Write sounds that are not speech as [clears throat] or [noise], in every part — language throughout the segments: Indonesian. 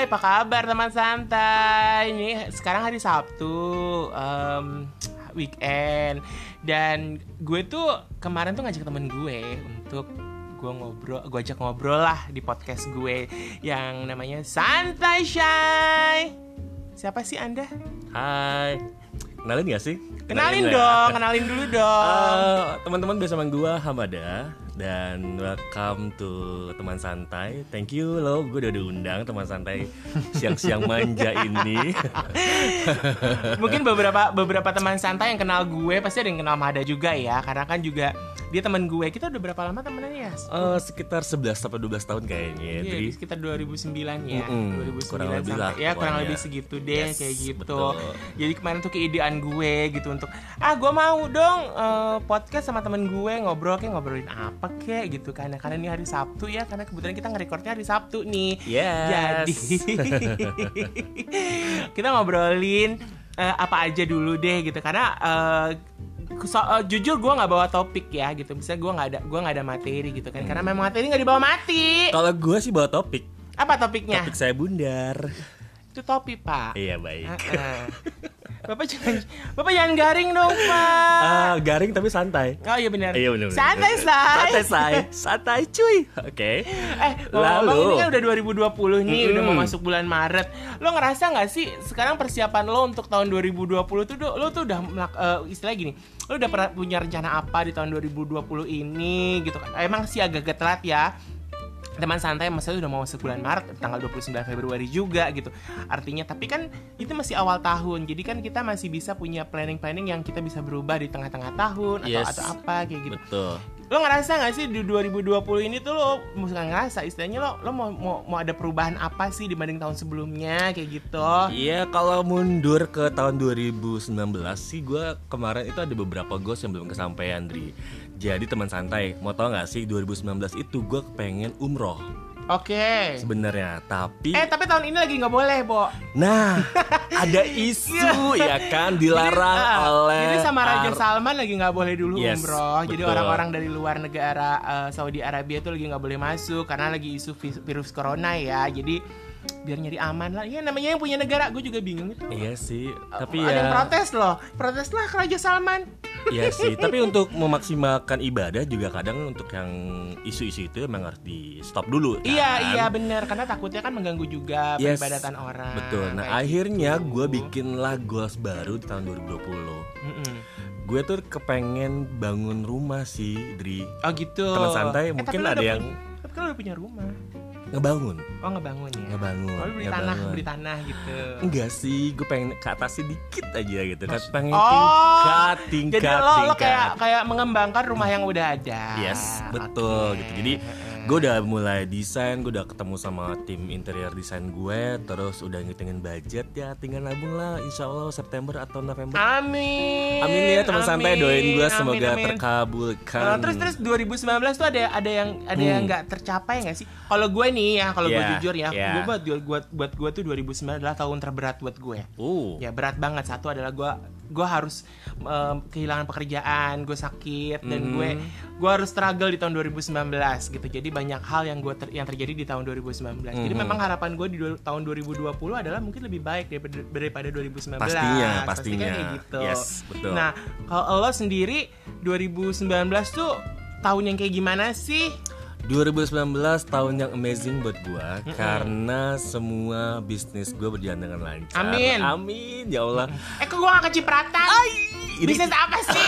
Hai, apa kabar teman santai? Ini sekarang hari Sabtu, em, weekend, dan gue tuh kemarin tuh ngajak temen gue untuk gue ngobrol, gue ajak ngobrol lah di podcast gue yang namanya Santai Shy. Siapa sih anda? Hai. Kenalin gak sih? Kenalin nggak? dong, kenalin dulu dong. Eh, teman-teman bersama gua Hamada dan welcome to teman santai. Thank you lo, gue udah diundang teman santai siang-siang manja ini. [laughs] Mungkin beberapa beberapa teman santai yang kenal gue pasti ada yang kenal Mada juga ya, karena kan juga dia teman gue. Kita udah berapa lama temenannya ya? Eh, sekitar 11 sampai 12 tahun kayaknya. Iya, Jadi di sekitar 2009 ya. Mm-mm, 2009 kurang lebih sampai lah ya kurang lebih segitu deh Yes, kayak gitu. betul. Jadi kemarin tuh keidean gue gitu untuk ah gue mau dong eh, podcast sama temen gue ngobrol kayak ngobrolin apa kek gitu kan. Nah, karena ini hari Sabtu ya karena kebetulan kita nge-recordnya hari Sabtu nih. Yes. Jadi [laughs] kita ngobrolin eh, apa aja dulu deh gitu. Karena eh, so- eh, jujur gue nggak bawa topik ya gitu. Misalnya gue nggak ada gua nggak ada materi gitu kan. Karena memang materi nggak dibawa mati. Kalau gue sih bawa topik. apa topiknya? Topik saya bundar. Itu topi pak Iya baik. Heeh. bapak jangan bapak jangan garing dong pak Ah, garing tapi santai. oh iya benar Iya benar. santai say Santai say. Santai cuy. Oke. Eh, ngomong Lalu. ini kan udah 2020 nih, udah mau masuk bulan Maret. Lo ngerasa nggak sih sekarang persiapan lo untuk tahun 2020 tuh lo tuh udah melak, eh, istilah gini, lo udah pernah punya rencana apa di tahun 2020 ini gitu kan? Emang sih agak telat ya. Teman santai maksudnya udah mau masuk bulan Maret tanggal 29 Februari juga gitu. Artinya tapi kan itu masih awal tahun. Jadi kan kita masih bisa punya planning-planning yang kita bisa berubah di tengah-tengah tahun atau Yes. atau apa kayak gitu Betul. lo ngerasa gak sih di 2020 ini tuh lo bukan ngerasa istilahnya lo lo mau mau, mau ada perubahan apa sih dibanding tahun sebelumnya kayak gitu Iya kalau mundur ke tahun 2019 sih gue kemarin itu ada beberapa goals yang belum kesampaian Dri Jadi teman santai mau tau gak sih 2019 itu gue pengen umroh? Oke. Sebenarnya tapi eh tapi tahun ini lagi nggak boleh bo. Nah ada [laughs] isu ya kan dilarang Jadi, ah, oleh jadi sama Raja Ar- Salman lagi nggak boleh dulu Yes, umroh. Jadi orang-orang dari luar negara eh, Saudi Arabia tuh lagi nggak boleh masuk karena lagi isu virus corona ya. Jadi biar nyari aman lah ya namanya yang punya negara gue juga bingung itu Iya sih tapi ada yang ya protes loh protes lah ke Raja Salman Iya sih, tapi [laughs] untuk memaksimalkan ibadah juga kadang untuk yang isu-isu itu emang harus di stop dulu. kan? Iya iya benar karena takutnya kan mengganggu juga Yes, peribadatan orang. Betul. Nah akhirnya gitu. gue bikinlah goals baru di tahun 2020. Mm-mm. Gue tuh kepengen bangun rumah sih, Dri. Oh gitu. Teman santai Eh, mungkin ada yang tapi kan lu udah punya rumah. Ngebangun, Oh ngebangun ya. ngebangun. Oh beli ngebangun. tanah beli tanah gitu. Enggak sih, gue pengen ke atas sedikit aja gitu kan. Pengen Oh, tingkat, tingkat, Jadi lo, lo tingkat. kayak kayak mengembangkan rumah yang udah ada. Yes, betul Oke. gitu. Jadi gue udah mulai desain, gue udah ketemu sama tim interior desain gue, terus udah ngitungin budget ya, tinggal nabung lah, insya Allah September atau November. Amin. Amin ya teman santai doain gue semoga amin. terkabulkan. Uh, terus terus 2019 tuh ada ada yang ada yang Hmm. nggak tercapai nggak sih? Kalau gue nih ya, kalau gue Yeah, jujur ya, yeah. gue buat buat buat gue tuh 2009 adalah tahun terberat buat gue. Uh, Ya berat banget satu adalah gue gue harus em, kehilangan pekerjaan, gue sakit dan Mhm. gue gue harus struggle di tahun 2019 gitu. Jadi banyak hal yang gue ter- yang terjadi di tahun 2019. Jadi Mhm. memang harapan gue di tahun 2020 adalah mungkin lebih baik daripada, daripada 2019. Pastinya, Pastinya pastinya. kayak gitu. Yes, betul. Nah, kalau lo sendiri 2019 tuh tahun yang kayak gimana sih? 2019 tahun yang amazing buat gue karena semua bisnis gue berjalan dengan lancar. Amin. Amin ya Allah. Eh kok gue gak kecipratan? ini- Bisnis apa sih?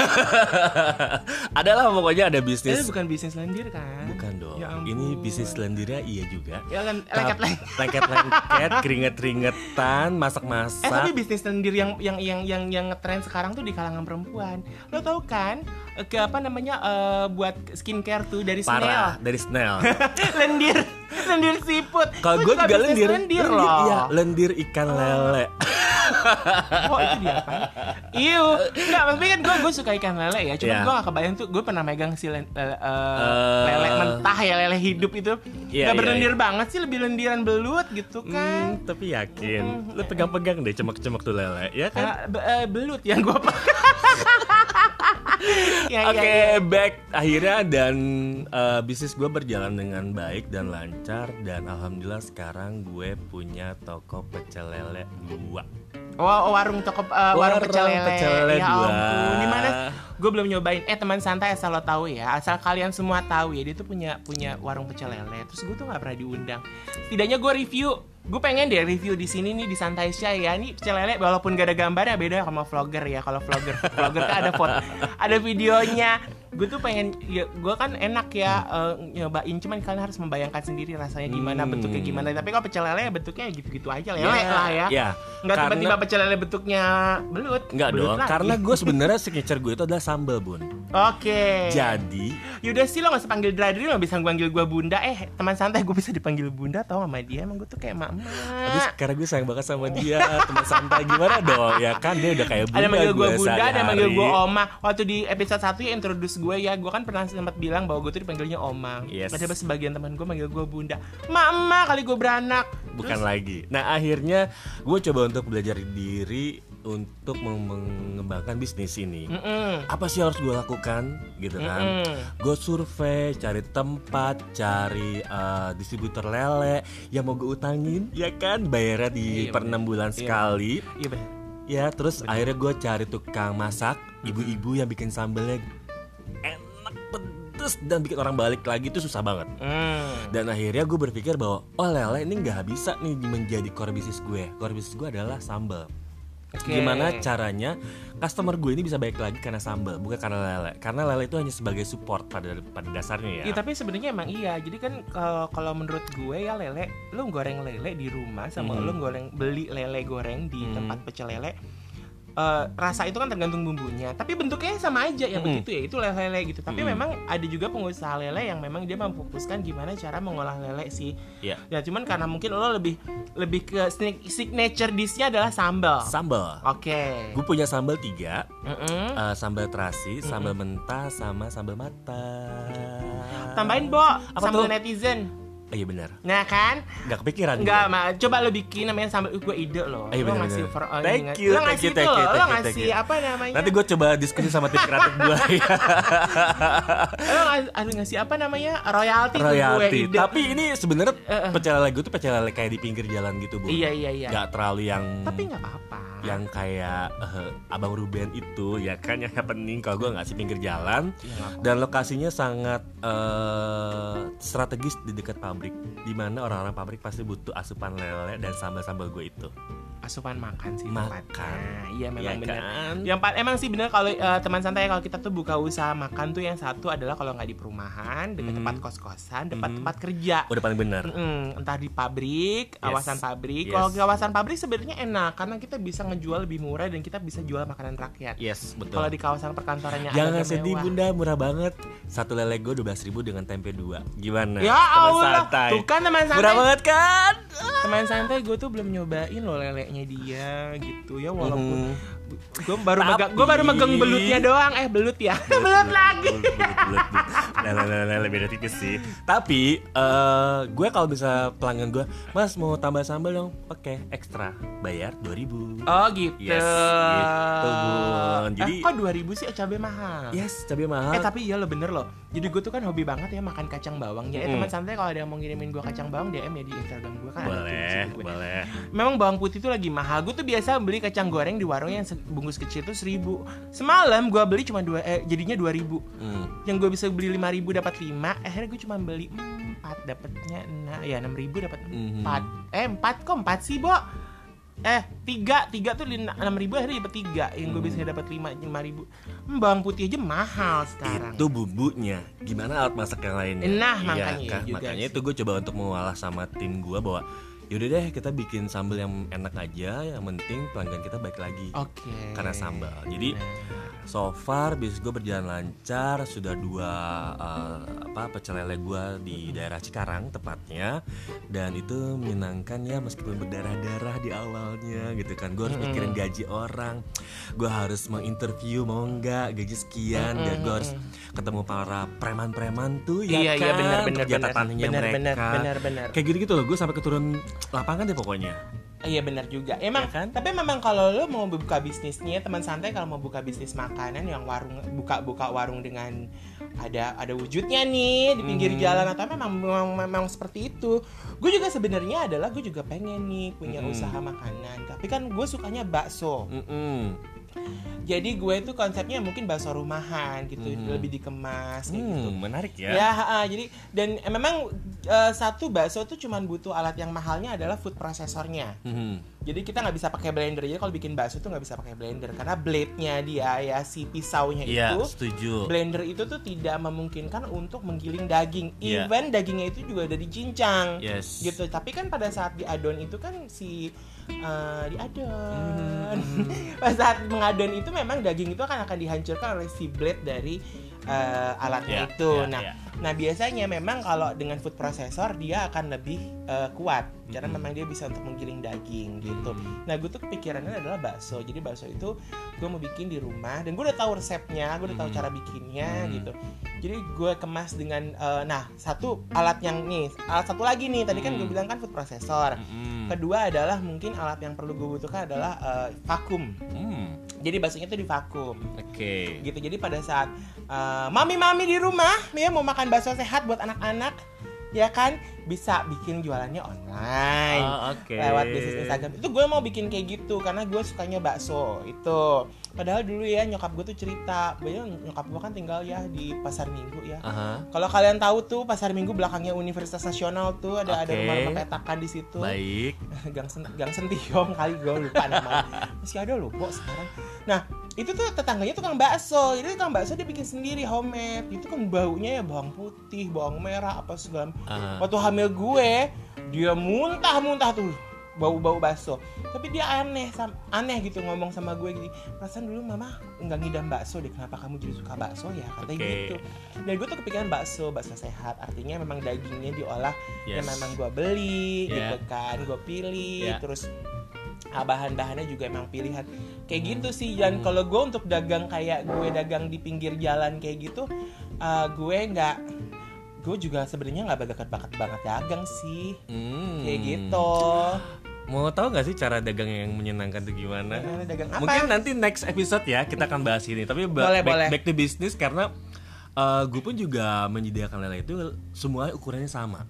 [laughs] Adalah pokoknya ada Ini bisnis. bukan bisnis lendir kan? Bukan dong. Ya ampun. ini bisnis lendirnya iya juga. Ya kan lengket-lengket. lengket-lengket, keringet-keringetan, Eh tapi masak-masak. bisnis lendir yang yang yang yang yang ngetren sekarang tuh di kalangan perempuan. Lo tau kan ke apa namanya eh, buat skincare tuh dari Parah snail. dari snail. [laughs] lendir, lendir siput. Kalau gue juga bisnis lendir, lendir loh. Iya, lendir ikan lele. Oh itu dia apa? Iu, nggak tapi kan gue gue suka ikan lele ya. Cuma Iya. gue gak kebayang tuh gue pernah megang si eh, eh, Eh. lele mentah ya lele hidup itu. Iya, Gak iya, berlendir banget sih, lebih lendiran belut gitu kan. Hmm, tapi yakin. Lu pegang-pegang deh cemek-cemek tuh lele, ya kan? Be- eh, belut yang gue [laughs] Ya, Oke, ya, ya. back akhirnya dan eh, bisnis gue berjalan dengan baik dan lancar dan alhamdulillah sekarang gue punya toko pecel lele dua. Oh, warung toko eh, warung Warung pecel lele. pecel lele ya dua. ampun. Di mana? Gue belum nyobain. Eh, teman santai asal lo tahu ya. Asal kalian semua tahu ya, dia tuh punya punya warung pecel lele. Terus gue tuh nggak pernah diundang. Setidaknya gue review. Gue pengen deh review di sini nih di Santai Shy ya. Ini pecel lele walaupun gak ada gambarnya beda sama vlogger ya. Kalau vlogger vlogger kan ada foto, ada videonya. Gue tuh pengen ya gue kan enak ya eh, nyobain cuman kalian harus membayangkan sendiri rasanya gimana Hmm. bentuknya gimana. Tapi kalau pecel lele bentuknya gitu-gitu aja lele Ya, lah ya. ya. Nggak Karena- tiba-tiba pecel lele bentuknya belut. Enggak Belut dong, lagi. karena gue [laughs] sebenarnya signature gue itu adalah sambal bun. Oke. Jadi Yaudah sih lo gak usah panggil Dradri Lo bisa panggil gue bunda Eh teman santai gue bisa dipanggil bunda tau sama dia Emang gue tuh kayak mama Habis karena gue sayang banget sama dia Teman santai gimana dong Ya kan dia udah kayak bunda ada manggil gue bunda, ada manggil gue oma. Waktu di episode 1 ya introduce gue ya, gue kan pernah sempat bilang bahwa gue tuh dipanggilnya oma. Yes. Ada sebagian teman gue manggil gue bunda. Mama kali gue beranak. Bukan lagi Nah akhirnya gue coba untuk belajar diri Untuk mengembangkan bisnis ini Mm-mm. Apa sih harus gue lakukan gitu kan Mm-mm. Gue survei, cari tempat, cari eh, distributor lele Yang mau gue utangin ya kan Bayarnya di Iya, per bener. 6 bulan Iya. sekali Iya bener. Ya terus akhirnya gue cari tukang masak Ibu-ibu yang bikin sambelnya enak pedes Dan bikin orang balik lagi itu susah banget Mm. Dan akhirnya gue berpikir bahwa Oh lele ini nggak bisa nih menjadi core bisnis gue Core bisnis gue adalah sambal Oke. Gimana caranya customer gue ini bisa baik lagi karena sambal Bukan karena lele Karena lele itu hanya sebagai support pada pada dasarnya ya Iya tapi sebenarnya emang iya. Jadi kan kalau kalau menurut gue ya lele, lu goreng lele di rumah sama Hmm. lu goreng beli lele goreng di Hmm. tempat pecel lele. Eh, rasa itu kan tergantung bumbunya, tapi bentuknya sama aja ya Hmm. begitu ya itu lele-lele gitu. Tapi Hmm. memang ada juga pengusaha lele yang memang dia memfokuskan gimana cara mengolah lele sih. Iya Ya cuman karena mungkin lo lebih lebih ke signature dishnya adalah sambal. Sambal Oke. Gue punya sambal tiga Mm-mm. eh, Sambal terasi, sambal mentah, sama sambal matang Tambahin bo sambal tuh? netizen. Oh iya benar Nah kan? Gak kepikiran Enggak, gue. Ma. Coba lo bikin namanya sambal gue ide loh. Eh, lo bener, ngasih oh, Thank ingat. you, Lo thank ngasih you, itu thank you, loh. Lo thank you, thank ngasih you. apa namanya? Nanti gue coba diskusi sama tim kreatif gue ya. Lo ngasih, ngasih apa namanya? Royalty, gue royalty. ide. Tapi ini sebenarnya Eh, eh. pecel lele gue tuh pecel lele kayak di pinggir jalan gitu bu. Iya, iya, iya. Gak terlalu yang Tapi nggak apa-apa. Yang kayak eh, abang Ruben itu ya kan yang happening kalau gue nggak sih pinggir jalan apa-apa. dan lokasinya sangat eh, strategis di dekat pabrik di mana orang-orang pabrik pasti butuh asupan lele dan sambal-sambal gue itu asupan makan sih Makan. tepatnya. Iya memang Ya benar. kan? Yang pa- emang sih benar kalau eh, teman santai kalau kita tuh buka usaha makan tuh yang satu adalah kalau nggak di perumahan, dekat Mhm. tempat kos-kosan, dekat Mhm. tempat kerja. udah paling benar Mm, entah di pabrik, Yes. kawasan pabrik. Yes. Kalau kawasan pabrik sebenarnya enak karena kita bisa ngejual lebih murah dan kita bisa jual makanan rakyat. yes betul Kalau di kawasan perkantorannya Jangan sedih mewah. bunda murah banget Satu lele gue 12 ribu dengan tempe dua Gimana? Ya Teman Allah, santai. tuh kan teman santai. Murah banget kan? Teman santai gue tuh belum nyobain loh leleknya dia gitu ya walaupun Mhm. Gue baru Tapi- megang gue baru megang belutnya doang. Eh belut ya. Belut lagi Belut, belut, belut, belut. Lele, lele, lele, beda tipis sih. Tapi eh, gue kalau bisa pelanggan gue Mas mau tambah sambal dong? Oke ekstra Bayar 2000 oh gitu. Yes, gitu, Bun. Jadi- eh, kok 2000 sih? Cabai mahal. Yes cabai mahal. Eh tapi iya lo bener loh. Jadi gue tuh kan hobi banget ya makan kacang bawang. Ya eh, Mm. teman santai kalau ada yang mau ngirimin gue kacang bawang DM ya di Instagram gue kan tuh Boleh gue. Boleh. Memang bawang putih itu lagi mahal. Gue tuh biasa beli kacang goreng di warung yang bungkus kecil tuh seribu. Semalam gue beli cuma dua, eh, jadinya 2000 Hmm. yang gue bisa beli 5000 dapat 5 akhirnya gue cuma beli 4 dapatnya nah ya 6000 dapat Mhm. 4 eh 4 kok 4 sih bo? Eh 3 3 tuh 6000 akhirnya dapat 3 yang gue bisa dapat 5 5000 hmm, bawang putih aja mahal sekarang. Itu bumbunya. Gimana alat masak yang lainnya? Nah, Iya makanya kan? juga Makanya sih. itu gue coba untuk mengolah sama tim gue bahwa Yaudah deh kita bikin sambal yang enak aja Yang penting pelanggan kita baik lagi. Oke. Karena sambal. Jadi. So far bisnis gue berjalan lancar Sudah dua eh, apa pecel lele gue di daerah Cikarang tepatnya. Dan itu menyenangkan ya meskipun berdarah-darah di awalnya gitu kan. Gue harus mikirin gaji orang. Gue harus menginterview mau nggak gaji sekian. Dan gue harus ketemu para preman-preman tuh ya iya kan? iya benar Kerja benar. tataninya benar mereka. benar benar benar. Kayak gitu-gitu loh gue sampai keturun lapangan deh pokoknya Iya benar juga. Emang Ya kan? tapi memang kalau lo mau buka bisnisnya teman santai kalau mau buka bisnis makanan yang warung buka-buka warung dengan ada ada wujudnya nih di pinggir Hmm. jalan atau memang, memang memang seperti itu. Gue juga sebenarnya adalah gue juga pengen nih punya Hmm. usaha makanan. Tapi kan gue sukanya bakso. Mm-mm. Jadi gue itu konsepnya mungkin bakso rumahan gitu, Hmm. lebih dikemas kayak gitu. Hmm, menarik ya. Ya, ha-ha. jadi dan eh, memang eh, satu bakso tuh cuman butuh alat yang mahalnya adalah food prosesornya. Mhm. Jadi kita nggak bisa pakai blender. Jadi kalau bikin bakso tuh nggak bisa pakai blender karena blade-nya dia ya si pisaunya Iya, itu setuju. blender itu tuh tidak memungkinkan untuk menggiling daging. Iya. Even dagingnya itu juga udah dicincang. Yes. Gitu. Tapi kan pada saat diadon itu kan si eh, diadon. Mhm. [laughs] pada saat mengadon itu memang daging itu akan akan dihancurkan oleh si blade dari eh, alatnya Iya, itu. iya, nah, iya. nah biasanya memang kalau dengan food processor dia akan lebih eh, kuat karena memang dia bisa untuk menggiling daging gitu. Nah gue tuh kepikirannya adalah bakso. Jadi bakso itu gue mau bikin di rumah dan gue udah tahu resepnya, gue udah tahu Hmm. cara bikinnya Hmm. gitu. Jadi gue kemas dengan eh, nah satu alat yang nih, alat satu lagi nih tadi kan gue bilang kan food processor. Kedua adalah mungkin alat yang perlu gue butuhkan adalah eh, vakum. Hmm, Jadi baksonya tuh di vakum Oke. gitu. Jadi pada saat eh, mami-mami di rumah ya mau makan bakso sehat buat anak-anak ya kan bisa bikin jualannya online Ah, Oke. lewat bisnis Instagram itu gue mau bikin kayak gitu karena gue sukanya bakso itu padahal dulu ya nyokap gue tuh cerita bahwa nyokap gue kan tinggal ya di pasar minggu ya Aha. kalau kalian tahu tuh pasar minggu belakangnya Universitas Nasional tuh ada ada Oke. rumah-rumah petakan di situ Baik. [laughs] gang sen gang sentiong kali gue lupa namanya masih ada loh kok sekarang nah itu tuh tetangganya tukang bakso jadi tukang bakso dia bikin sendiri homemade itu kan baunya ya bawang putih bawang merah apa segala Aha. waktu hamil gue dia muntah-muntah tuh bau-bau bakso tapi dia aneh aneh gitu ngomong sama gue gini perasaan dulu mama nggak ngidam bakso deh kenapa kamu jadi suka bakso ya katanya Oke. gitu dan gue tuh kepikiran bakso bakso sehat artinya memang dagingnya diolah Yes. yang memang gue beli Yeah. gitu kan gue pilih Yeah. terus ah, bahan-bahannya juga emang pilihan kayak gitu sih dan Hmm. kalau gue untuk dagang kayak gue dagang di pinggir jalan kayak gitu ah, gue nggak gue juga sebenarnya nggak bakat-bakat banget dagang sih Hmm. kayak gitu Mau tahu nggak sih cara dagang yang menyenangkan tuh gimana? Nah, dagang apa Mungkin nanti next episode ya kita akan bahas ini. Tapi ba- Boleh, back, boleh. back to business karena uh, gue pun juga menyediakan lele itu semua ukurannya sama.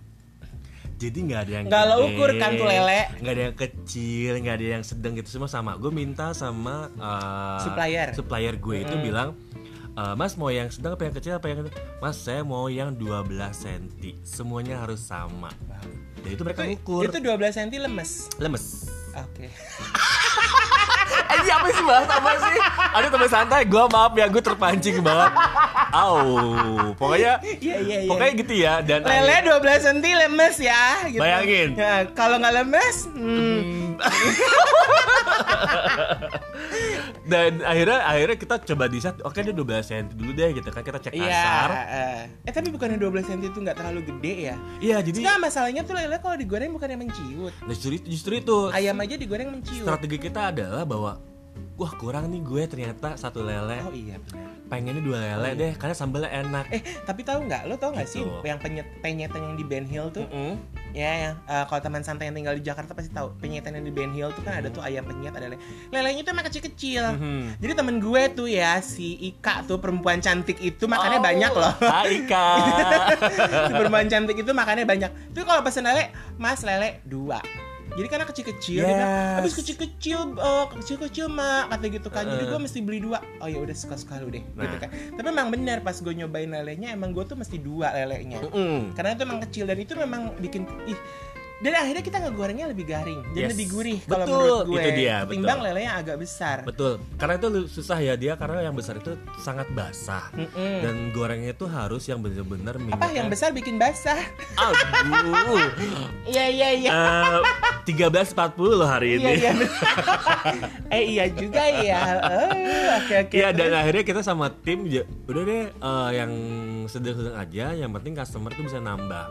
Jadi nggak ada yang Nggak lo ukur kan tuh lele? nggak ada yang kecil, nggak ada yang sedang gitu semua sama. Gue minta sama uh, Supplier. supplier gue itu Hmm. bilang. "Uh, mas mau yang sedang apa yang kecil apa yang Mas saya mau yang 12 cm Semuanya harus sama. Dan itu mereka itu, ukur itu 12 cm lemes? Lemes. Oke. [laughs] Ini apa sih bahas apa sih? Aduh teman santai, gue maaf ya, gue terpancing banget. Au, pokoknya, iya iya iya. pokoknya gitu ya. Dan lele 12 cm lemes ya gitu. Bayangin. Nah, kalau nggak lemes hmm, [laughs] dan akhirnya akhirnya kita coba di set, oke dia 12 cm dulu deh gitu kan kita cek iya kasar. eh. eh tapi bukannya 12 cm itu nggak terlalu gede ya Iya jadi, Nggak masalahnya tuh lele kalau digoreng bukannya menciut nah, justru justru itu ayam aja digoreng menciut strategi kita adalah bahwa wah kurang nih gue ternyata satu lele, oh iya benar pengennya dua lele Oh, iya. deh karena sambalnya enak. eh tapi tahu nggak lo tau nggak sih Gitu. yang penyet penyetan yang di Ben Hill tuh Mm-mm. ya yang eh, kalau teman santai yang tinggal di Jakarta pasti tahu penyetan yang di Ben Hill tuh kan ada tuh ayam penyet ada lele lelenya tuh emang kecil-kecil Mhm. jadi temen gue tuh ya si Ika tuh perempuan cantik itu makannya Oh, banyak loh Hai Ika. [laughs] si perempuan cantik itu makannya banyak tuh kalau pesen lele mas lele dua jadi karena kecil-kecil dia bilang Yes. habis kecil-kecil eh, kecil-kecil mak kata gitu kan jadi Uh. gue mesti beli dua oh ya udah suka-suka lu deh gitu Nah. kan tapi memang benar pas gue nyobain lelenya emang gue tuh mesti dua lelenya Mm-mm. karena itu emang kecil dan itu memang bikin ih dan akhirnya kita ngegorengnya lebih garing dan Yes. lebih gurih kalau Betul, menurut gue. itu dia, betul. timbang lele yang agak besar. Betul, karena itu susah ya dia karena yang besar itu sangat basah. Mm-mm. dan gorengnya itu harus yang benar-benar apa yang besar bikin basah? Aduh, [laughs] iya iya iya. Tiga belas empat puluh loh hari iya ini. iya. [laughs] Eh iya juga ya. [laughs] Oh, oke oke Iya dan akhirnya kita sama tim ya, udah deh eh, yang sedang-sedang aja, yang penting customer tuh bisa nambah.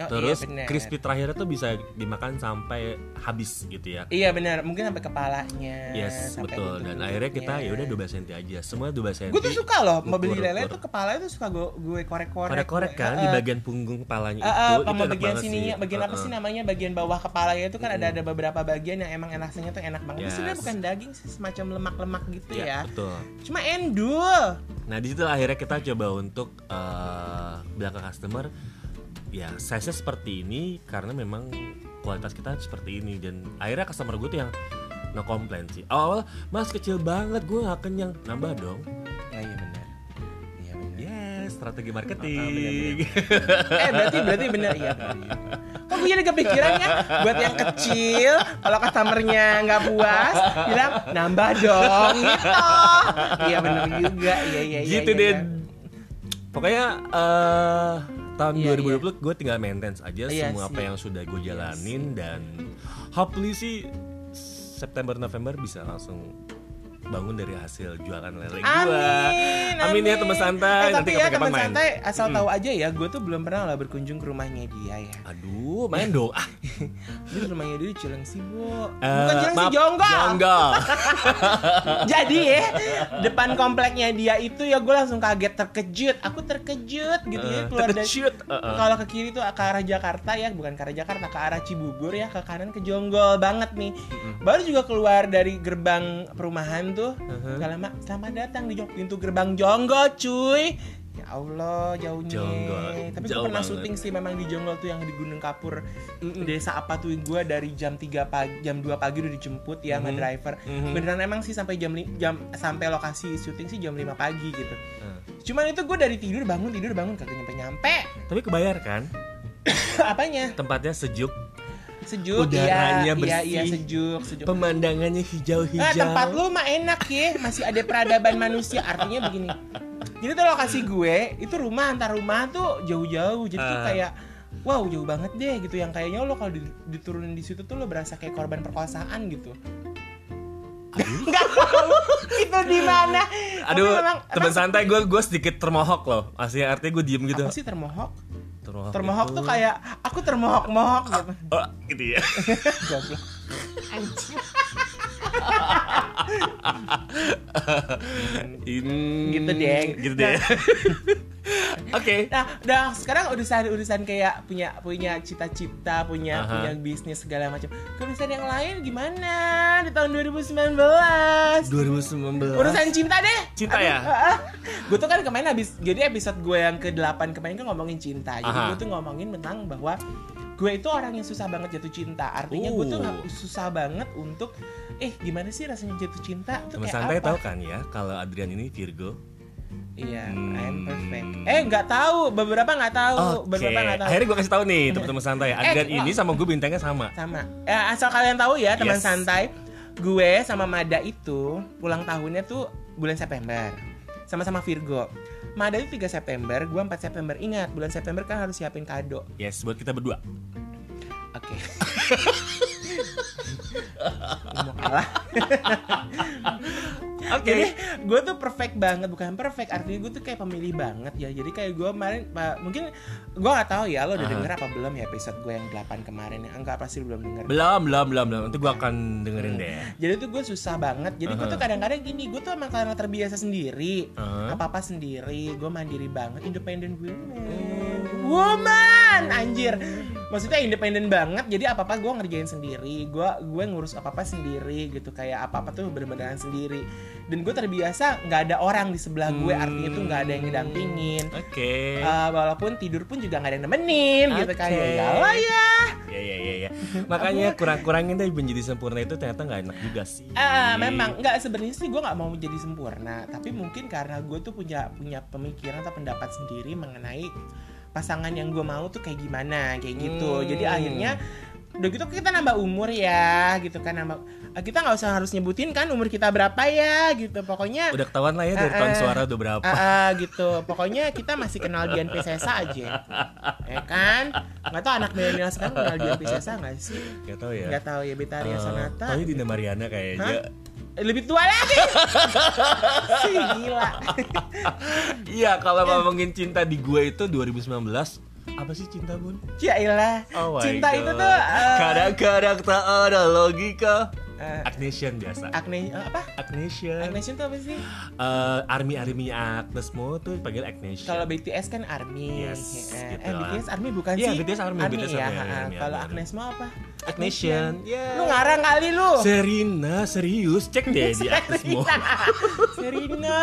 Oh, Terus iya, bener. crispy terakhirnya tuh bisa dimakan sampai habis gitu ya. Iya benar, mungkin sampai kepalanya. Yes, sampai betul. Dan bentuk-bentuknya. akhirnya kita ya udah 12 cm aja. Semua 12 cm. Gue tuh suka loh mau beli lele tuh kepalanya tuh suka gue gue korek-korek. korek-korek kan Eh, di bagian punggung kepalanya itu. eh, itu sama enak bagian sininya, sih. bagian apa Eh, sih namanya? Bagian bawah kepalanya itu kan ada ada beberapa bagian yang emang rasanya tuh enak banget. Itu sebenarnya Yes. bukan daging sih, semacam lemak-lemak gitu Iya, ya. betul. Cuma endul. Nah di situ akhirnya kita coba untuk bilang ke customer ya size seperti ini karena memang kualitas kita seperti ini dan akhirnya customer gue tuh yang no komplain sih awal mas kecil banget gue gak kenyang nambah dong Nah, iya benar. Iya benar. yes strategi Ah, marketing eh berarti berarti bener iya bener, iya. Kok gue jadi kepikiran ya buat yang kecil kalau customernya nggak puas bilang nambah dong gitu. Iya bener juga iya iya iya. gitu iya, deh iya. pokoknya eh tahun Iya, 2020 gue tinggal maintain aja Iya semua sih. apa yang sudah gue jalanin dan hopefully sih September November bisa langsung bangun dari hasil jualan lele gue. Amin, Amin ya teman santai. Eh, Nanti tapi ya kapan-kapan teman santai asal tahu aja ya, gue tuh belum pernah lah berkunjung ke rumahnya dia ya. Aduh, main dong. [laughs] Ah, Jadi rumahnya dia di Cilengsi, Bu. eh, Bukan Cilengsi, maaf, Jonggol. Jonggol. [laughs] Jadi ya, depan kompleknya dia itu ya gue langsung kaget terkejut. Aku terkejut gitu ya Eh, keluar dari terkejut, eh, eh. Kalau ke kiri tuh ke arah Jakarta ya, bukan ke arah Jakarta, ke arah Cibubur ya, ke kanan ke Jonggol banget nih. Baru juga keluar dari gerbang perumahan tuh. Uh-huh. Gak lama, selamat datang di pintu gerbang Jonggol, cuy. Ya Allah, jauhnya. Jonggol, Tapi gue jauh pernah banget. syuting sih memang di Jonggol tuh yang di Gunung Kapur. Desa apa tuh gue dari jam 3 pagi, jam 2 pagi udah dijemput ya sama driver. Mhm. Beneran emang sih sampai jam jam sampai lokasi syuting sih jam 5 pagi gitu. Eh, Cuman itu gue dari tidur bangun tidur bangun kagak nyampe nyampe. Tapi kebayar kan? [coughs] Apanya? Tempatnya sejuk, Sejuk, Udaranya iya, iya, iya bersih. sejuk, sejuk. pemandangannya Nah, hijau-hijau. tempat lu mah enak ya, masih ada peradaban manusia. Artinya begini. Jadi tuh lokasi gue itu rumah antar rumah tuh jauh-jauh. Jadi tuh Ah. kayak wow jauh banget deh gitu yang kayaknya lo kalau di- diturunin di situ tuh lo berasa kayak korban perkosaan gitu. Aduh. [laughs] Enggak tahu itu di mana. Aduh, teman santai gue gue sedikit termohok loh. Aslinya artinya gue diem gitu. Apa sih termohok? Termohok, Termohok itu- tuh kayak aku termohok-mohok [laughs] gitu. Oh, gitu ya. [laughs] In- Gitu deh. Gitu deh. [laughs] Oke. Nah, udah sekarang urusan-urusan kayak punya punya cita-cita, punya Aha. punya bisnis segala macam. Urusan yang lain gimana di tahun 2019? 2019. Urusan cinta deh. Cinta ya? [laughs] gue tuh kan kemarin habis jadi episode gue yang ke-8 kemarin kan ngomongin cinta. Jadi Aha. gue tuh ngomongin tentang bahwa gue itu orang yang susah banget jatuh cinta. Artinya gue tuh susah banget untuk eh gimana sih rasanya jatuh cinta tuh Teman kayak santai apa? tahu kan ya kalau Adrian ini Virgo. Iya, Hmm. I'm perfect. Eh nggak tahu, beberapa nggak tahu, Oke. beberapa nggak tahu. Akhirnya gue kasih tahu nih [laughs] teman-teman santai. Adrian Eh, ini sama gue bintangnya sama. sama ya, asal kalian tahu ya teman Yes. santai gue sama Mada itu ulang tahunnya tuh bulan September sama-sama Virgo Mada itu 3 September gue 4 September. Ingat bulan September kan harus siapin kado. Yes, buat kita berdua. oke. [laughs] Mau kalah Oke. Jadi gue tuh perfect banget, bukan perfect artinya gue tuh kayak pemilih banget ya. Jadi kayak gue kemarin, mungkin gue nggak tahu ya lo udah Aha. denger apa belum ya episode gue yang 8 kemarin ya. Enggak pasti belum denger. Belum, belum, belum, belum. Nanti gue akan dengerin deh. Jadi tuh gue susah banget. Jadi gue tuh kadang-kadang gini, gue tuh emang karena terbiasa sendiri, Aha. apa apa sendiri, gue mandiri banget, independent woman, woman, anjir. Maksudnya independen banget. Jadi apa apa gue ngerjain sendiri, gue gue ngurus apa apa sendiri gitu, kayak apa apa tuh bener-beneran sendiri. Dan gue terbiasa nggak ada orang di sebelah gue, artinya tuh nggak ada yang ngedampingin. Oke. Eh, walaupun tidur pun juga nggak ada yang nemenin gitu Oke. kayak ya lah ya. Ya, ya, ya, ya. Makanya kurang-kurangin deh menjadi sempurna itu ternyata nggak enak juga sih. Ah, memang nggak sebenarnya sih gue nggak mau menjadi sempurna, tapi mungkin karena gue tuh punya punya pemikiran atau pendapat sendiri mengenai pasangan yang gue mau tuh kayak gimana, kayak gitu. Hmm. Jadi akhirnya udah gitu kita nambah umur ya, gitu kan nambah. eh, Kita nggak usah harus nyebutin kan umur kita berapa ya, gitu. Pokoknya Udah ketahuan lah ya dari tahun eh. suara udah berapa. Ah, ah, gitu. Pokoknya kita masih kenal Dian Piscesa aja. Ya kan? Nggak tahu anak milenial sekarang kenal Dian Piscesa nggak sih? Gak tau ya. Nggak tahu ya Betaria Eh, Sonata. Tapi Dina Mariana kayaknya. Lebih tua lagi. [laughs] si gila. Iya, kalau ngomongin cinta di gue itu 2019 Apa sih cinta bun? Cailah. Oh my Cinta God. itu tuh eh, kadang-kadang tak ada logika. Eh, Agnesian biasa. Agne eh, apa? Agnesian. Agnesian tuh apa sih? Eh, army arminya Agnes Mo tuh dipanggil Agnesian. Kalau BTS kan ARMY. Yes, eh, gitu eh, lah. BTS ARMY bukan Iya, sih? BTS ARMY, BTS ya. ARMY. ARMY, Kalau ARMY. Agnes mau apa? Agnesian. Ya. Lu ngarang kali lu. Serina serius cek deh di [laughs] Agnes Mo. [laughs] Serina.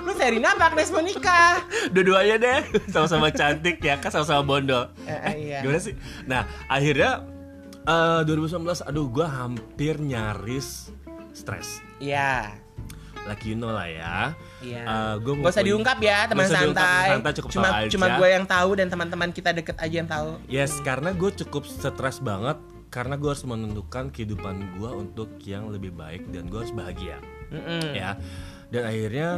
Lu Serina apa Agnes mau nikah? Dua-duanya deh [laughs] sama-sama cantik ya kan sama-sama bondol. Eh, eh, iya. Gimana sih? Nah akhirnya eh 2019 aduh gue hampir nyaris stres. Iya. Like you know lah ya. Iya. Eh, gua Gak usah diungkap ya teman santai. santai, cukup cuma tahu cuma gue yang tahu dan teman-teman kita deket aja yang tahu. Yes, karena gue cukup stres banget karena gue harus menentukan kehidupan gue untuk yang lebih baik dan gue harus bahagia. Mm-mm. ya dan akhirnya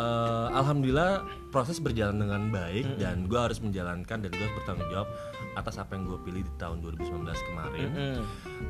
eh, alhamdulillah proses berjalan dengan baik dan gue harus menjalankan dan gue harus bertanggung jawab atas apa yang gue pilih di tahun 2019 kemarin Mm.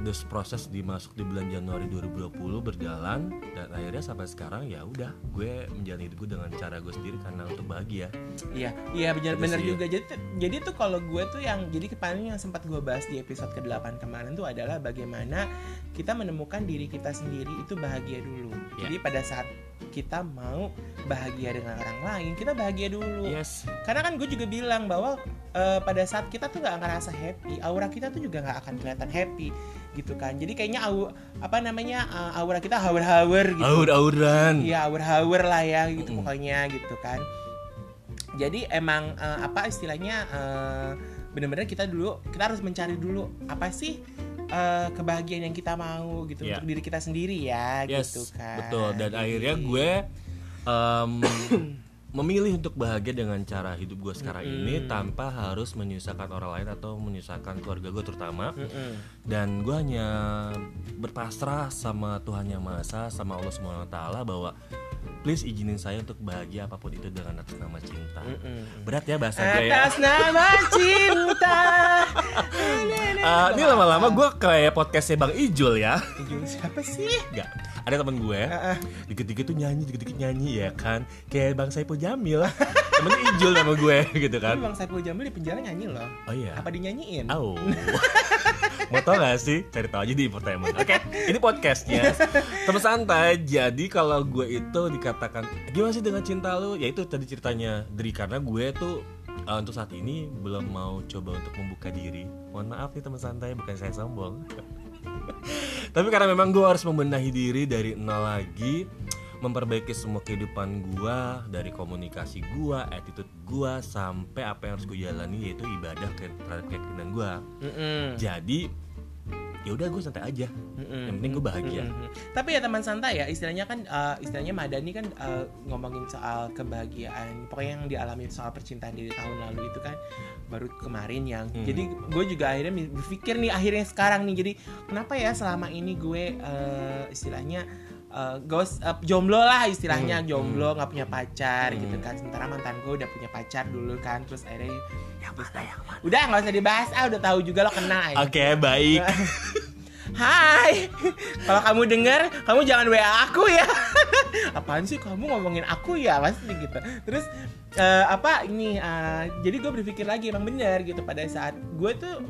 terus proses dimasuk di bulan Januari 2020 berjalan dan akhirnya sampai sekarang ya udah gue menjalani hidup gue dengan cara gue sendiri karena untuk bahagia Iya, iya benar Gitu juga. Jadi tuh- jadi tuh kalau gue tuh yang jadi kemarin yang sempat gue bahas di episode ke-8 kemarin tuh adalah bagaimana kita menemukan diri kita sendiri itu bahagia dulu. Ya. Jadi pada saat kita mau bahagia dengan orang lain, kita bahagia dulu. yes Karena kan gue juga bilang bahwa eh, pada saat kita tuh nggak ngerasa happy, aura kita tuh juga nggak akan kelihatan happy gitu kan. Jadi kayaknya au, apa namanya eh, aura kita hawer-hawer gitu. aur-auran Iya, hawer-hawer lah ya gitu pokoknya gitu kan. Jadi emang eh, apa istilahnya eh, bener-bener kita dulu kita harus mencari dulu apa sih eh, kebahagiaan yang kita mau gitu Iya. untuk diri kita sendiri ya yes gitu kan. betul dan Jadi- akhirnya gue em, [coughs] memilih untuk bahagia dengan cara hidup gue sekarang ini tanpa harus menyusahkan orang lain atau menyusahkan keluarga gue terutama Mm-mm. dan gue hanya berpasrah sama Tuhan yang Maha Esa sama Allah Subhanahu Wa Taala bahwa please izinin saya untuk bahagia apa pun itu dengan atas nama cinta Mm-mm. berat ya bahasa gue ya Atas nama cinta. [laughs] Eh, ini lama-lama gue kayak podcastnya Bang Ijul ya Ijul siapa sih? Enggak ada temen gue dikit-dikit tuh nyanyi dikit-dikit nyanyi ya kan kayak Bang Saipul Jamil temennya Ijul nama gue gitu Tapi kan Bang Saiful Jamil di penjara nyanyi loh. oh iya Apa dinyanyiin? Au. [laughs] Mau tau gak sih? Cari tahu aja di infotainment. Oke, ini podcastnya. Teman santai. Jadi kalau gue itu dikatakan gimana sih dengan cinta lu? Ya itu tadi ceritanya dari karena gue tuh uh, untuk saat ini belum mau coba untuk membuka diri. Mohon maaf nih teman santai, bukan saya sombong. [laughs] Tapi karena memang gue harus membenahi diri dari nol lagi memperbaiki semua kehidupan gua dari komunikasi gua, attitude gua sampai apa yang harus gue jalani yaitu ibadah ke terhadap keyakinan gua. Mm-mm. Jadi ya udah gue santai aja. Mm-mm. Yang penting gue bahagia. Tapi ya teman santai ya, istilahnya kan eh, istilahnya Madani kan eh, ngomongin soal kebahagiaan, pokoknya yang dialami soal percintaan di tahun lalu itu kan baru kemarin yang. Hmm. Jadi gue juga akhirnya berpikir nih akhirnya sekarang nih, jadi kenapa ya selama ini gue eh, istilahnya eh, ghost eh, jomblo lah istilahnya Hmm, jomblo nggak punya pacar Hmm. gitu kan sementara mantan gue udah punya pacar dulu kan terus akhirnya Yang mana yang mana? udah nggak usah dibahas ah udah tahu juga lo kena aja. Oke baik. [laughs] Hai, kalau kamu dengar, kamu jangan WA aku ya. [laughs] Apaan sih kamu ngomongin aku ya, pasti gitu. Terus eh, apa ini? eh, jadi gue berpikir lagi emang bener gitu pada saat gue tuh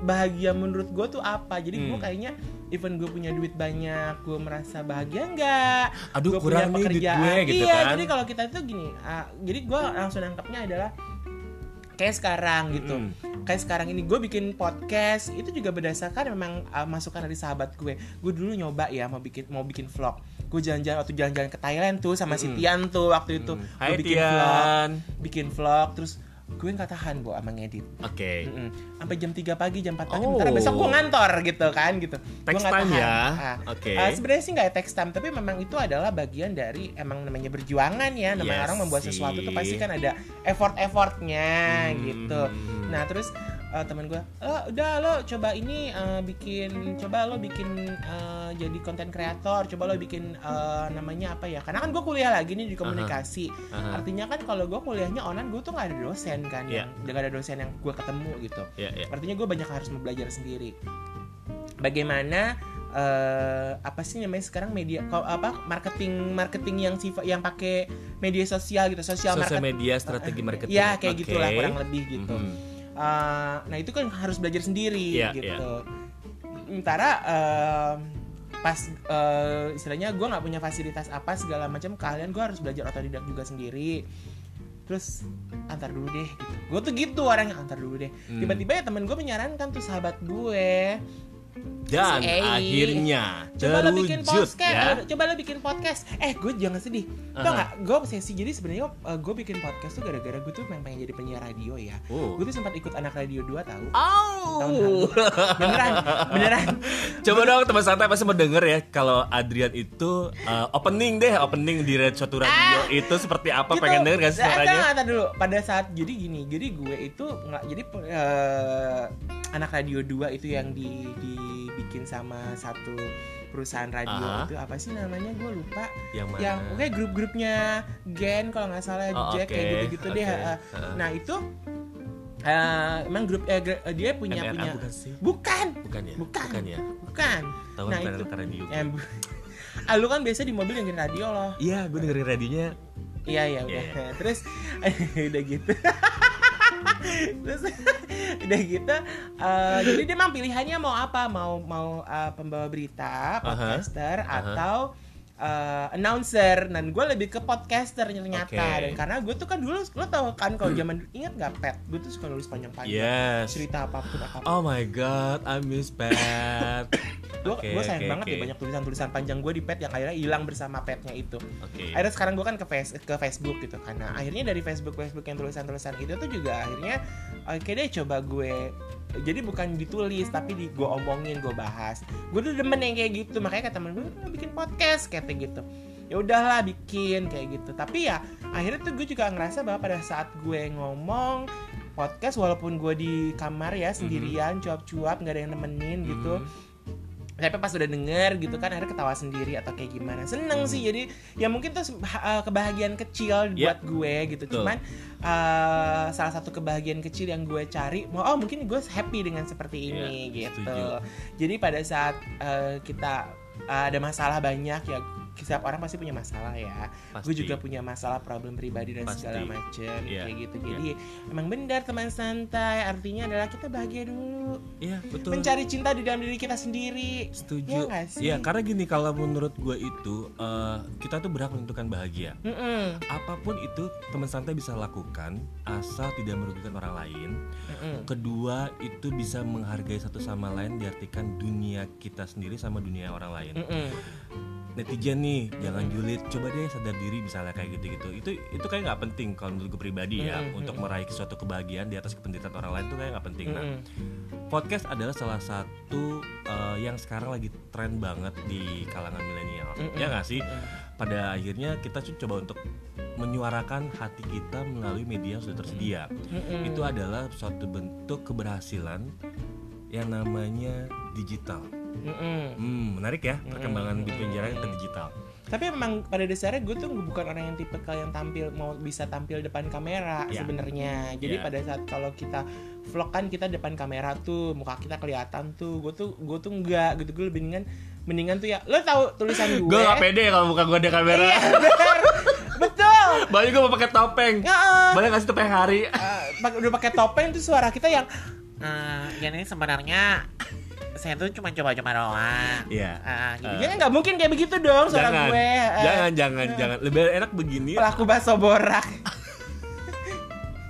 bahagia menurut gue tuh apa? Jadi gue Hmm. kayaknya even gue punya duit banyak, gue merasa bahagia enggak? Aduh, Gua punya kurang nih duit gue, gitu iya, kan. jadi kalau kita tuh gini, ah, jadi gue langsung nangkepnya adalah kayak sekarang gitu Mm. kayak sekarang ini gue bikin podcast itu juga berdasarkan memang uh, masukan dari sahabat gue gue dulu nyoba ya mau bikin mau bikin vlog gue jalan-jalan waktu jalan-jalan ke Thailand tuh sama si Mm. Tian tuh waktu itu Mm. gue bikin vlog Tian. bikin vlog terus gue nggak tahan bu sama ngedit Oke. Mm-mm. sampai jam 3 pagi jam 4 pagi Oh. besok gue ngantor gitu kan gitu Gua Text nggak time tahan. ya. Ah. Oke. Ah, sebenarnya sih nggak text time tapi memang itu adalah bagian dari emang namanya berjuangan ya namanya Yes orang membuat sesuatu tuh pasti kan ada effort effortnya Hmm. gitu nah terus eh, teman gue lo udah lo coba ini eh, bikin coba lo bikin eh, jadi konten kreator coba lo bikin eh, namanya apa ya karena kan gue kuliah lagi nih di komunikasi Aha. artinya kan kalau gue kuliahnya online gue tuh nggak ada dosen kan Iya. yang nggak ada dosen yang gue ketemu gitu Ya ya. artinya gue banyak harus belajar sendiri bagaimana eh, apa sih namanya sekarang media apa marketing marketing yang sifat yang pakai media sosial gitu sosial Sosial media strategi marketing. ya kayak Oke. gitulah kurang lebih gitu Mhm. Uh, nah itu kan harus belajar sendiri Iya, gitu. sementara um, pas uh, istilahnya gue nggak punya fasilitas apa segala macam kalian gue harus belajar otodidak juga sendiri. Terus antar dulu deh gitu. Gue tuh gitu orangnya antar dulu deh. Hmm. tiba-tiba ya temen gue menyarankan tuh sahabat gue Dan Eh, akhirnya coba lo bikin podcast ya. eh, coba lo bikin podcast eh gue jangan sedih tau nggak gue obsesi jadi sebenarnya uh, gue bikin podcast tuh gara-gara gue tuh pengen, pengen jadi penyiar radio ya Oh. gue tuh sempat ikut anak radio 2 tahu Oh. tahun lalu beneran beneran Coba dong teman santai pasti mau denger ya kalau Adrian itu uh, opening deh, opening di red suatu radio itu seperti apa? Pengen denger gak sih Nah, suaranya? enggak, dulu pada saat jadi gini jadi gue itu nggak jadi eh, anak radio 2 itu yang di dibikin sama satu perusahaan radio Aha. itu apa sih namanya gue lupa Yang mana? yang oke grup-grupnya Gen kalau nggak salah Oh, Jack oke, kayak gitu-gitu deh oke. eh. Heeh. nah itu eh, emang grup eh, gr- dia punya MRA punya bukan sih? bukan Bukan ya? Bukan. ya? bukan nah itu radio. eh, [laughs] bu- ah, lu kan biasa di mobil dengerin radio loh Iya, gue dengerin radionya. Iya iya udah. Iya. [laughs] Terus [laughs] udah gitu. Terus [laughs] udah gitu. eh, jadi dia memang pilihannya mau apa? Mau mau eh, pembawa berita, podcaster atau eh, announcer. Dan gue lebih ke podcaster ternyata. Hmm. Dan karena gue tuh kan dulu lo tau kan kalau zaman ingat nggak pet? Gue tuh suka nulis panjang-panjang. Yes. Cerita apa pun apa pun. Oh my god, I miss Pat. gue gue sayang oke, banget oke. ya banyak tulisan-tulisan panjang gue di pet yang akhirnya hilang bersama petnya itu. Oke. akhirnya sekarang gue kan ke face ke Facebook gitu karena akhirnya dari Facebook Facebook yang tulisan tulisan itu tuh juga akhirnya oke deh coba gue jadi bukan ditulis tapi di gue omongin gue bahas. Gue tuh demen yang kayak gitu makanya kata temen gue "Lu bikin podcast kayak gitu. Ya udahlah bikin kayak gitu. Tapi ya akhirnya tuh gue juga ngerasa bahwa pada saat gue ngomong podcast walaupun gue di kamar ya sendirian cuap-cuap nggak ada yang nemenin gitu. Mhm. tapi pas udah denger gitu kan akhirnya ketawa sendiri atau kayak gimana. Seneng sih jadi ya mungkin tuh uh, kebahagiaan kecil Ya. buat gue gitu. Betul. cuman uh, salah satu kebahagiaan kecil yang gue cari oh mungkin gue happy dengan seperti ini Ya, gitu setuju. jadi pada saat uh, kita uh, ada masalah banyak ya setiap orang pasti punya masalah ya Pasti. gue juga punya masalah problem pribadi dan Pasti. segala macem Iya, kayak gitu iya. jadi emang benar teman santai artinya adalah kita bahagia dulu Iya, betul. mencari cinta di dalam diri kita sendiri Setuju. Iya nggak sih? Iya, karena gini kalau menurut gue itu eh, kita tuh berhak menentukan bahagia. Mm-mm. Apa pun itu teman santai bisa lakukan asal tidak merugikan orang lain. Mm-mm. Kedua itu bisa menghargai satu sama lain diartikan dunia kita sendiri sama dunia orang lain. Mm-mm. Netizen nih jangan julid, coba deh sadar diri misalnya kayak gitu-gitu. Itu itu kayak nggak penting kalau menurut gue pribadi ya Mm-mm. untuk meraih suatu kebahagiaan di atas penderitaan orang lain tuh kayak nggak penting. Nah, Mm-mm. podcast adalah salah satu eh, yang sekarang lagi tren banget di kalangan milenial. Mm-mm. Ya nggak sih? Pada akhirnya kita coba untuk menyuarakan hati kita melalui media yang sudah tersedia. Mm-mm. Itu adalah suatu bentuk keberhasilan yang namanya digital. Mm-mm. Hmm, menarik ya perkembangan Mm-mm. di penjara ke digital. Tapi memang pada dasarnya gue tuh bukan orang yang tipe yang tampil mau bisa tampil depan kamera Ya. sebenarnya. Jadi Ya. pada saat kalau kita vlog kan kita depan kamera tuh muka kita kelihatan tuh. Gue tuh gue tuh enggak gitu gue lebih mendingan mendingan tuh ya lo tahu tulisan [laughs] gue. Gue gak pede kalau buka gue ada kamera. Iya, bener. [laughs] Betul. Balik gue mau pakai topeng. Ya, eh, Boleh nggak sih topeng hari? eh, pak- udah pakai topeng tuh suara kita yang eh ini sebenarnya saya tuh cuma coba-coba doang. Iya. Ah, gitu. Eh. Jangan nggak mungkin kayak begitu dong suara jangan, gue. eh, jangan, jangan, jangan. Lebih enak begini. Pelaku bakso borak.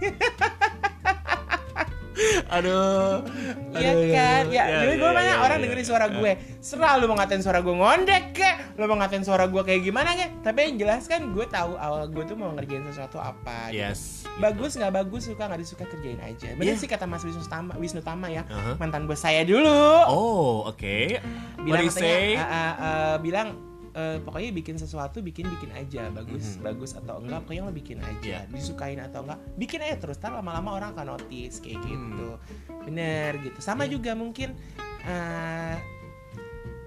[laughs] Aduh. Iya kan? Ya, iya, jadi gue banyak iya, orang iya. dengerin suara gue. Serah lu mau ngatain suara gue ngondek kek, lu mau ngatain suara gue kayak gimana kek. Tapi yang jelas kan gue tahu awal gue tuh mau ngerjain sesuatu apa. gitu. Yes. Bagus nggak bagus suka nggak disuka kerjain aja. Bener Iya. sih kata Mas Wisnu Tama, Wisnu Tama ya. Uh-huh. Mantan bos saya dulu. Oh, oke. What bilang katanya? "Ah, ah, ah," bilang eh, pokoknya bikin sesuatu bikin bikin aja bagus Mhm. bagus atau enggak pokoknya lo bikin aja Iya. disukain atau enggak bikin aja terus ntar lama-lama orang akan notice kayak Hmm. gitu bener gitu sama juga mungkin eh,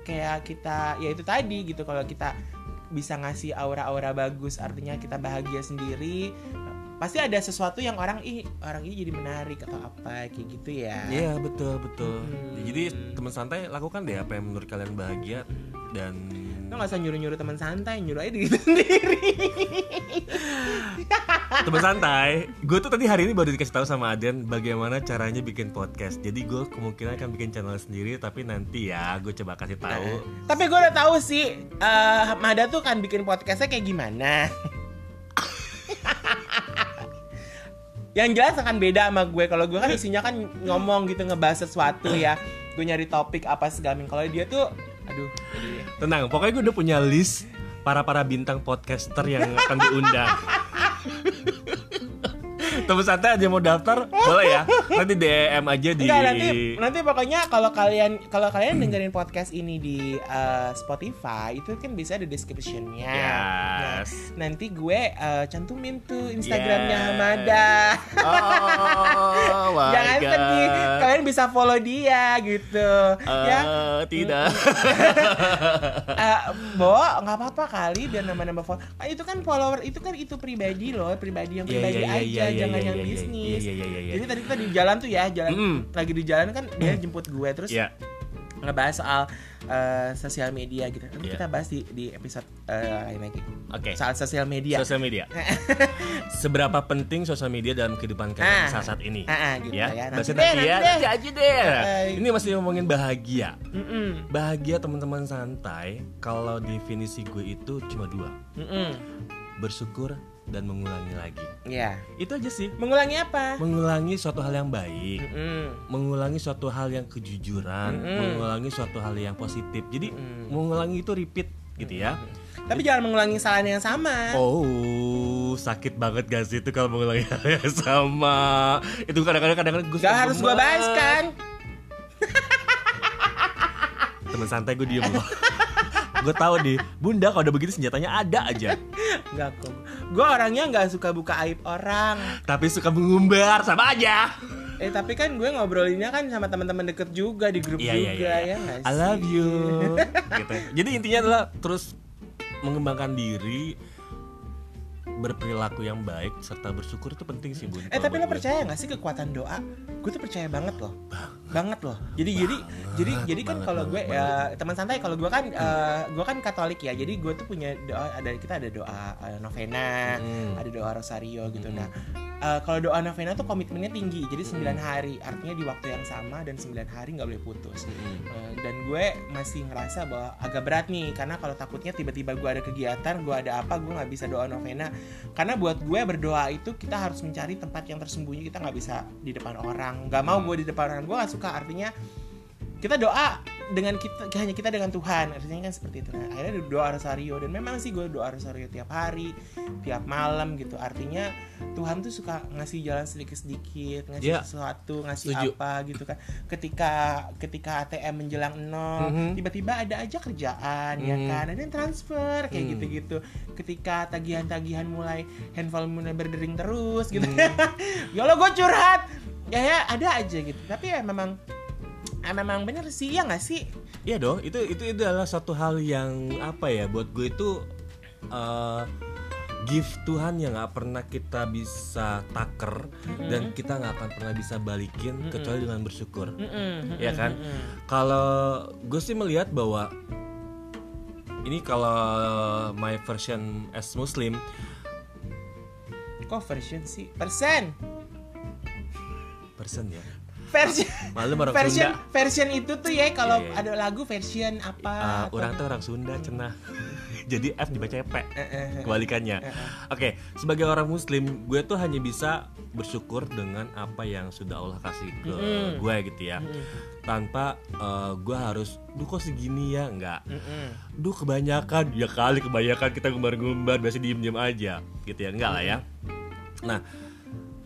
kayak kita ya itu tadi gitu kalau kita bisa ngasih aura-aura bagus artinya kita bahagia sendiri pasti ada sesuatu yang orang ih orang ini jadi menarik atau apa kayak gitu ya Iya betul betul. Hmm. Jadi teman santai lakukan deh apa yang menurut kalian bahagia dan Lo gak usah nyuruh-nyuruh teman santai, nyuruh aja diri sendiri. [laughs] Teman santai, gue tuh tadi hari ini baru dikasih tahu sama Aden bagaimana caranya bikin podcast. Jadi gue kemungkinan akan bikin channel sendiri, tapi nanti ya gue coba kasih tahu. Tapi gue udah tahu sih, eh Mada tuh kan bikin podcastnya kayak gimana. [laughs] Yang jelas akan beda sama gue. Kalau gue kan isinya kan ngomong gitu ngebahas sesuatu ya. Gue nyari topik apa segala Kalau dia tuh, aduh. Tenang, pokoknya gue udah punya list para para bintang podcaster yang akan diundang. [laughs] Temen santai aja mau daftar, boleh ya. Nanti DM aja di. Enggak nanti nanti pokoknya kalau kalian kalau kalian dengerin podcast ini di eh, Spotify itu kan bisa ada descriptionnya. Nah, Yes. nanti gue eh, cantumin tuh Instagramnya Yes. Hamada. Oh, [laughs] my Jangan God. sedih, kalian bisa follow dia gitu. ya, Eh, tidak. [laughs] Eh, Bo, nggak apa-apa kali biar nambah-nambah follow. Ah, itu kan follower, itu kan itu pribadi loh, pribadi yang Iya, pribadi iya, iya, aja, iya, jangan iya, yang iya, bisnis. iya, iya, iya, iya. Jadi tadi kita di jalan tuh ya, jalan Mm. lagi di jalan kan dia jemput gue terus Ya, ngebahas soal eh, sosial media gitu. Nanti Iya. kita bahas di di episode eh, lain lagi. oke. Soal sosial media. Sosial media. [laughs] Seberapa penting sosial media dalam kehidupan kalian Ah. saat saat ini? Ah, ah, gitu ya. ya. Nanti Bahasa deh, nanti ya. nanti deh. Nanti aja deh. Eh. Ini masih ngomongin bahagia. Mm-mm. Bahagia teman-teman santai. Kalau definisi gue itu cuma dua. Mm-mm. Bersyukur dan mengulangi lagi. Ya. Itu aja sih. Mengulangi apa? Mengulangi suatu hal yang baik. Mm-mm. mengulangi suatu hal yang kejujuran, Mm-mm. mengulangi suatu hal yang positif. Jadi Mm. mengulangi itu repeat gitu ya. Tapi jangan mengulangi kesalahan yang sama. Oh, sakit banget gak sih itu kalau mengulangi hal yang sama. Itu kadang-kadang kadang-kadang gue Gak harus gue bahas kan? Temen santai gue diem loh. gue tahu nih, bunda kalau udah begitu senjatanya ada aja. Enggak kok. Gue orangnya nggak suka buka aib orang. Tapi suka mengumbar sama aja. Eh tapi kan gue ngobrolinnya kan sama teman-teman deket juga di grup Iya iya juga iya. ya nggak I love you. [laughs] gitu. Jadi intinya adalah terus mengembangkan diri berperilaku yang baik serta bersyukur itu penting sih bun. Eh tapi lo percaya gak sih kekuatan doa? Gue tuh percaya banget loh, banget loh. Jadi jadi jadi jadi kan kalau gue ya teman santai kalau gue kan eh, gue kan Katolik ya. Jadi gue tuh punya doa ada kita ada doa eh, novena, Hmm. ada doa rosario gitu. Hmm. Nah eh, kalau doa novena tuh komitmennya tinggi. Jadi 9 hari artinya di waktu yang sama dan 9 hari nggak boleh putus. Mm-mm. Eh, dan gue masih ngerasa bahwa agak berat nih karena kalau takutnya tiba-tiba gue ada kegiatan gue ada apa gue nggak bisa doa novena karena buat gue berdoa itu kita harus mencari tempat yang tersembunyi kita nggak bisa di depan orang nggak mau gue di depan orang gue nggak suka artinya kita doa dengan kita hanya kita dengan Tuhan artinya kan seperti itu nah, akhirnya doa rosario dan memang sih gue doa rosario tiap hari tiap malam gitu artinya Tuhan tuh suka ngasih jalan sedikit sedikit ngasih Iya. sesuatu ngasih Setuju. apa gitu kan ketika ketika ATM menjelang nol Mhm. tiba-tiba ada aja kerjaan ya Mhm. kan ada yang transfer kayak Mhm. gitu-gitu ketika tagihan-tagihan mulai handphone mulai berdering terus gitu Mhm. [laughs] ya Allah gue curhat ya, ya ada aja gitu tapi ya memang ah, memang bener sih ya nggak sih Iya dong, itu itu adalah satu hal yang apa ya buat gue itu eh, gift Tuhan yang nggak pernah kita bisa taker dan kita nggak akan pernah bisa balikin kecuali dengan bersyukur. Mm-mm, Iya kan? mm-mm. Kalau gue sih melihat bahwa ini kalau my version as Muslim kok version sih persen person ya. Version Malu orang version Sunda. version itu tuh ya kalau Iya, iya. ada lagu version apa Eh, atau- orang tuh orang Sunda cenah. [laughs] Jadi F dibaca P. Eh, eh, kebalikannya. Oke, sebagai orang Muslim, gue tuh hanya bisa bersyukur dengan apa yang sudah Allah kasih ke Mm-mm. gue gitu ya, Mm-mm. tanpa eh, gue harus, duh kok segini ya, enggak. Mm-mm. Duh kebanyakan, ya kali kebanyakan kita ngumbar-ngumbar, biasa diem-diem aja, gitu ya, enggak lah ya. Nah,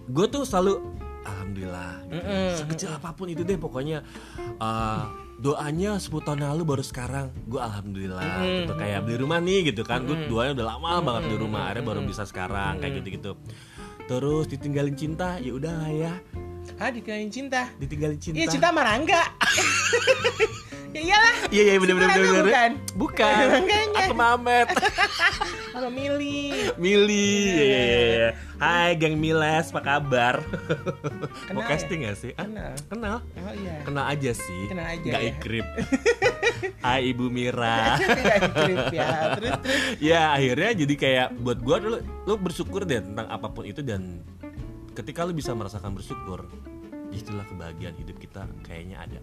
gue tuh selalu, alhamdulillah, gitu. Mm-mm. sekecil apa pun itu deh, pokoknya eh, doanya 10 tahun lalu baru sekarang. Gue alhamdulillah Mm-mm. gitu. Kayak beli rumah nih gitu kan. Gue Mm-mm. doanya udah lama banget beli rumah akhirnya baru bisa sekarang kayak gitu gitu terus ditinggalin cinta ya udah lah ya. Ah dikenalin cinta? Ditinggalin cinta. Iya cinta sama Rangga [laughs] ya iyalah. Iya iya bener bener bener, bukan? bukan. [laughs] Aku Mamet. [laughs] Sama Mili. Mili iya iya iya, iya. Hai geng Miles apa kabar? Mau Kenal ya? casting gak sih? Ah, Kenal. kenal. Oh iya. Kenal aja sih. Kenal aja nggak ya. ikrip. [laughs] Hai Ibu Mira. Kayak klip ya. Terus terus. Ya akhirnya jadi kayak buat gua dulu lu bersyukur deh tentang apa pun itu dan ketika lu bisa merasakan bersyukur itulah kebahagiaan hidup kita. Kayaknya ada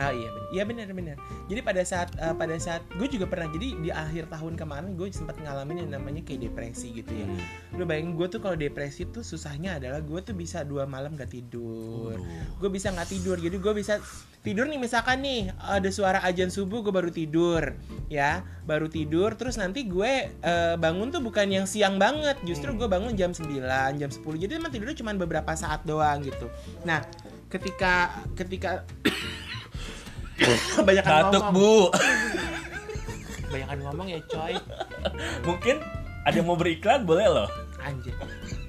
Ah iya benar. Iya benar benar. Jadi pada saat eh, pada saat gue juga pernah jadi di akhir tahun kemarin gue sempat ngalamin yang namanya kayak depresi gitu ya. Hmm. Lu bayangin gue tuh kalau depresi tuh susahnya adalah gue tuh bisa dua malam gak tidur. Gue bisa nggak tidur. Jadi gue bisa tidur nih misalkan nih ada suara ajan subuh gue baru tidur ya baru tidur terus nanti gue eh, bangun tuh bukan yang siang banget justru gue bangun jam 9 jam 10 jadi emang tidurnya cuma beberapa saat doang gitu nah ketika ketika [laughs] banyak Batuk ngomong. Bu. Banyak ngomong ya coy. Mungkin ada yang mau beriklan boleh loh. Anjir.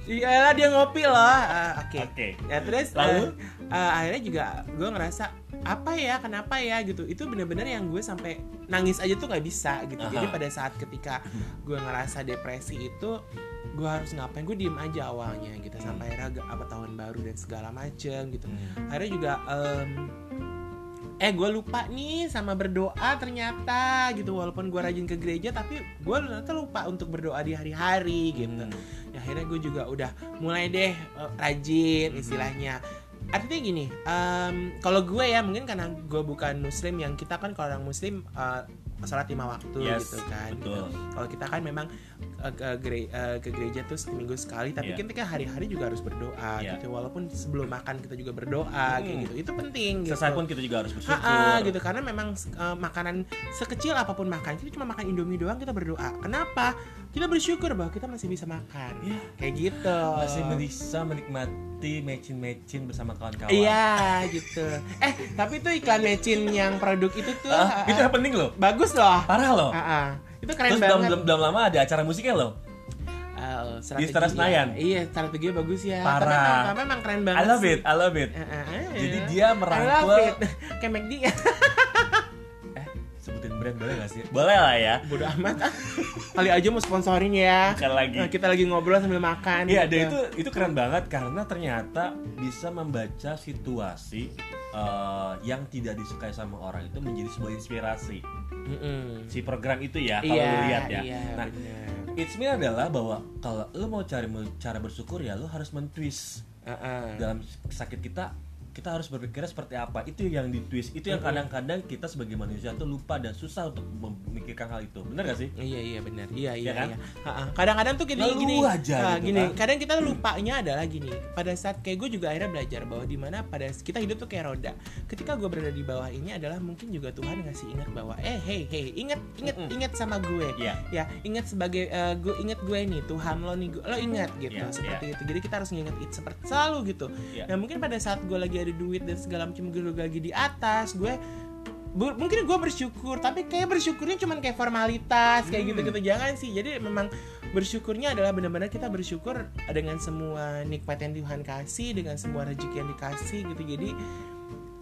Iyalah dia ngopi loh. Ah, oke. Oke. ya terus Lalu? eh, eh, akhirnya juga gue ngerasa apa ya? Kenapa ya? Gitu. Itu bener-bener yang gue sampai nangis aja tuh nggak bisa gitu. Jadi Aha. pada saat ketika gue ngerasa depresi itu gue harus ngapain? Gue diem aja awalnya gitu. Sampai akhirnya agak- apa tahun baru dan segala macem gitu. Hmm. akhirnya juga em, eh gue lupa nih sama berdoa ternyata gitu walaupun gue rajin ke gereja tapi gue ternyata lupa untuk berdoa di hari-hari gitu Hmm. ya, akhirnya gue juga udah mulai deh eh, rajin Hmm. istilahnya artinya gini em, kalau gue ya mungkin karena gue bukan muslim yang kita kan kalau orang muslim eh, sholat lima waktu Yes, gitu kan betul. gitu. kalau kita kan memang eh, ke, gere- eh, ke gereja tuh seminggu sekali tapi Iya. kan kita hari-hari juga harus berdoa Iya. gitu walaupun sebelum makan kita juga berdoa kayak Hmm. gitu itu penting gitu selesai pun kita juga harus bersyukur Ha-ha, gitu karena memang eh, makanan sekecil apa pun makan kita cuma makan indomie doang kita berdoa kenapa kita bersyukur bahwa kita masih bisa makan Iya. kayak gitu masih bisa menikmati matching-matching bersama kawan-kawan iya gitu eh tapi tuh iklan mecin yang produk itu tuh Ah, ha-ha, itu happening loh bagus loh parah loh Ha-ha. itu keren terus belum, banget belum, belum lama ada acara musiknya loh Eh, Di Istora Senayan? iya strateginya bagus ya Parah. tapi memang, keren banget I love sih. it I love it Eh, eh, eh. Jadi dia I love merangkul- it. [laughs] kayak McD ya [laughs] boleh gak sih boleh lah ya bodo amat ah. kali aja mau sponsorin ya Bukan lagi. Nah, kita lagi ngobrol sambil makan Iya, gitu. dan itu itu keren banget karena ternyata bisa membaca situasi eh, yang tidak disukai sama orang itu menjadi sebuah inspirasi. Mm-mm. Si program itu ya, kalau iya lu lihat ya. iya nah, bener. it's mean adalah bahwa kalau lu mau cari cara bersyukur ya lu harus mentwist Uh-uh. dalam sakit kita kita harus berpikirnya seperti apa itu yang ditwist itu yang kadang-kadang kita sebagai manusia tuh lupa dan susah untuk memikirkan hal itu benar gak sih Iya iya benar. Iya iya Iya kan? iya. Kadang-kadang tuh gini Ngeluh gini. aja ah, gitu gini. kan. Kadang kita lupanya adalah gini. Pada saat kayak gue juga akhirnya belajar bahwa di mana pada kita hidup tuh kayak roda. Ketika gue berada di bawah ini adalah mungkin juga Tuhan ngasih ingat bahwa eh hey hey ingat ingat ingat sama gue. Iya. Ya ingat sebagai eh, gue ingat gue nih Tuhan lo nih gue- lo ingat gitu Iya, seperti itu. Jadi kita harus nginget itu seperti selalu gitu. Iya. Nah mungkin pada saat gue lagi ada duit dan segala macam gue lagi di atas gue mungkin gue bersyukur tapi kayak bersyukurnya cuman kayak formalitas kayak Hmm. gitu-gitu. Jangan sih jadi memang bersyukurnya adalah benar-benar kita bersyukur dengan semua nikmat yang Tuhan kasih dengan semua rezeki yang dikasih gitu. Jadi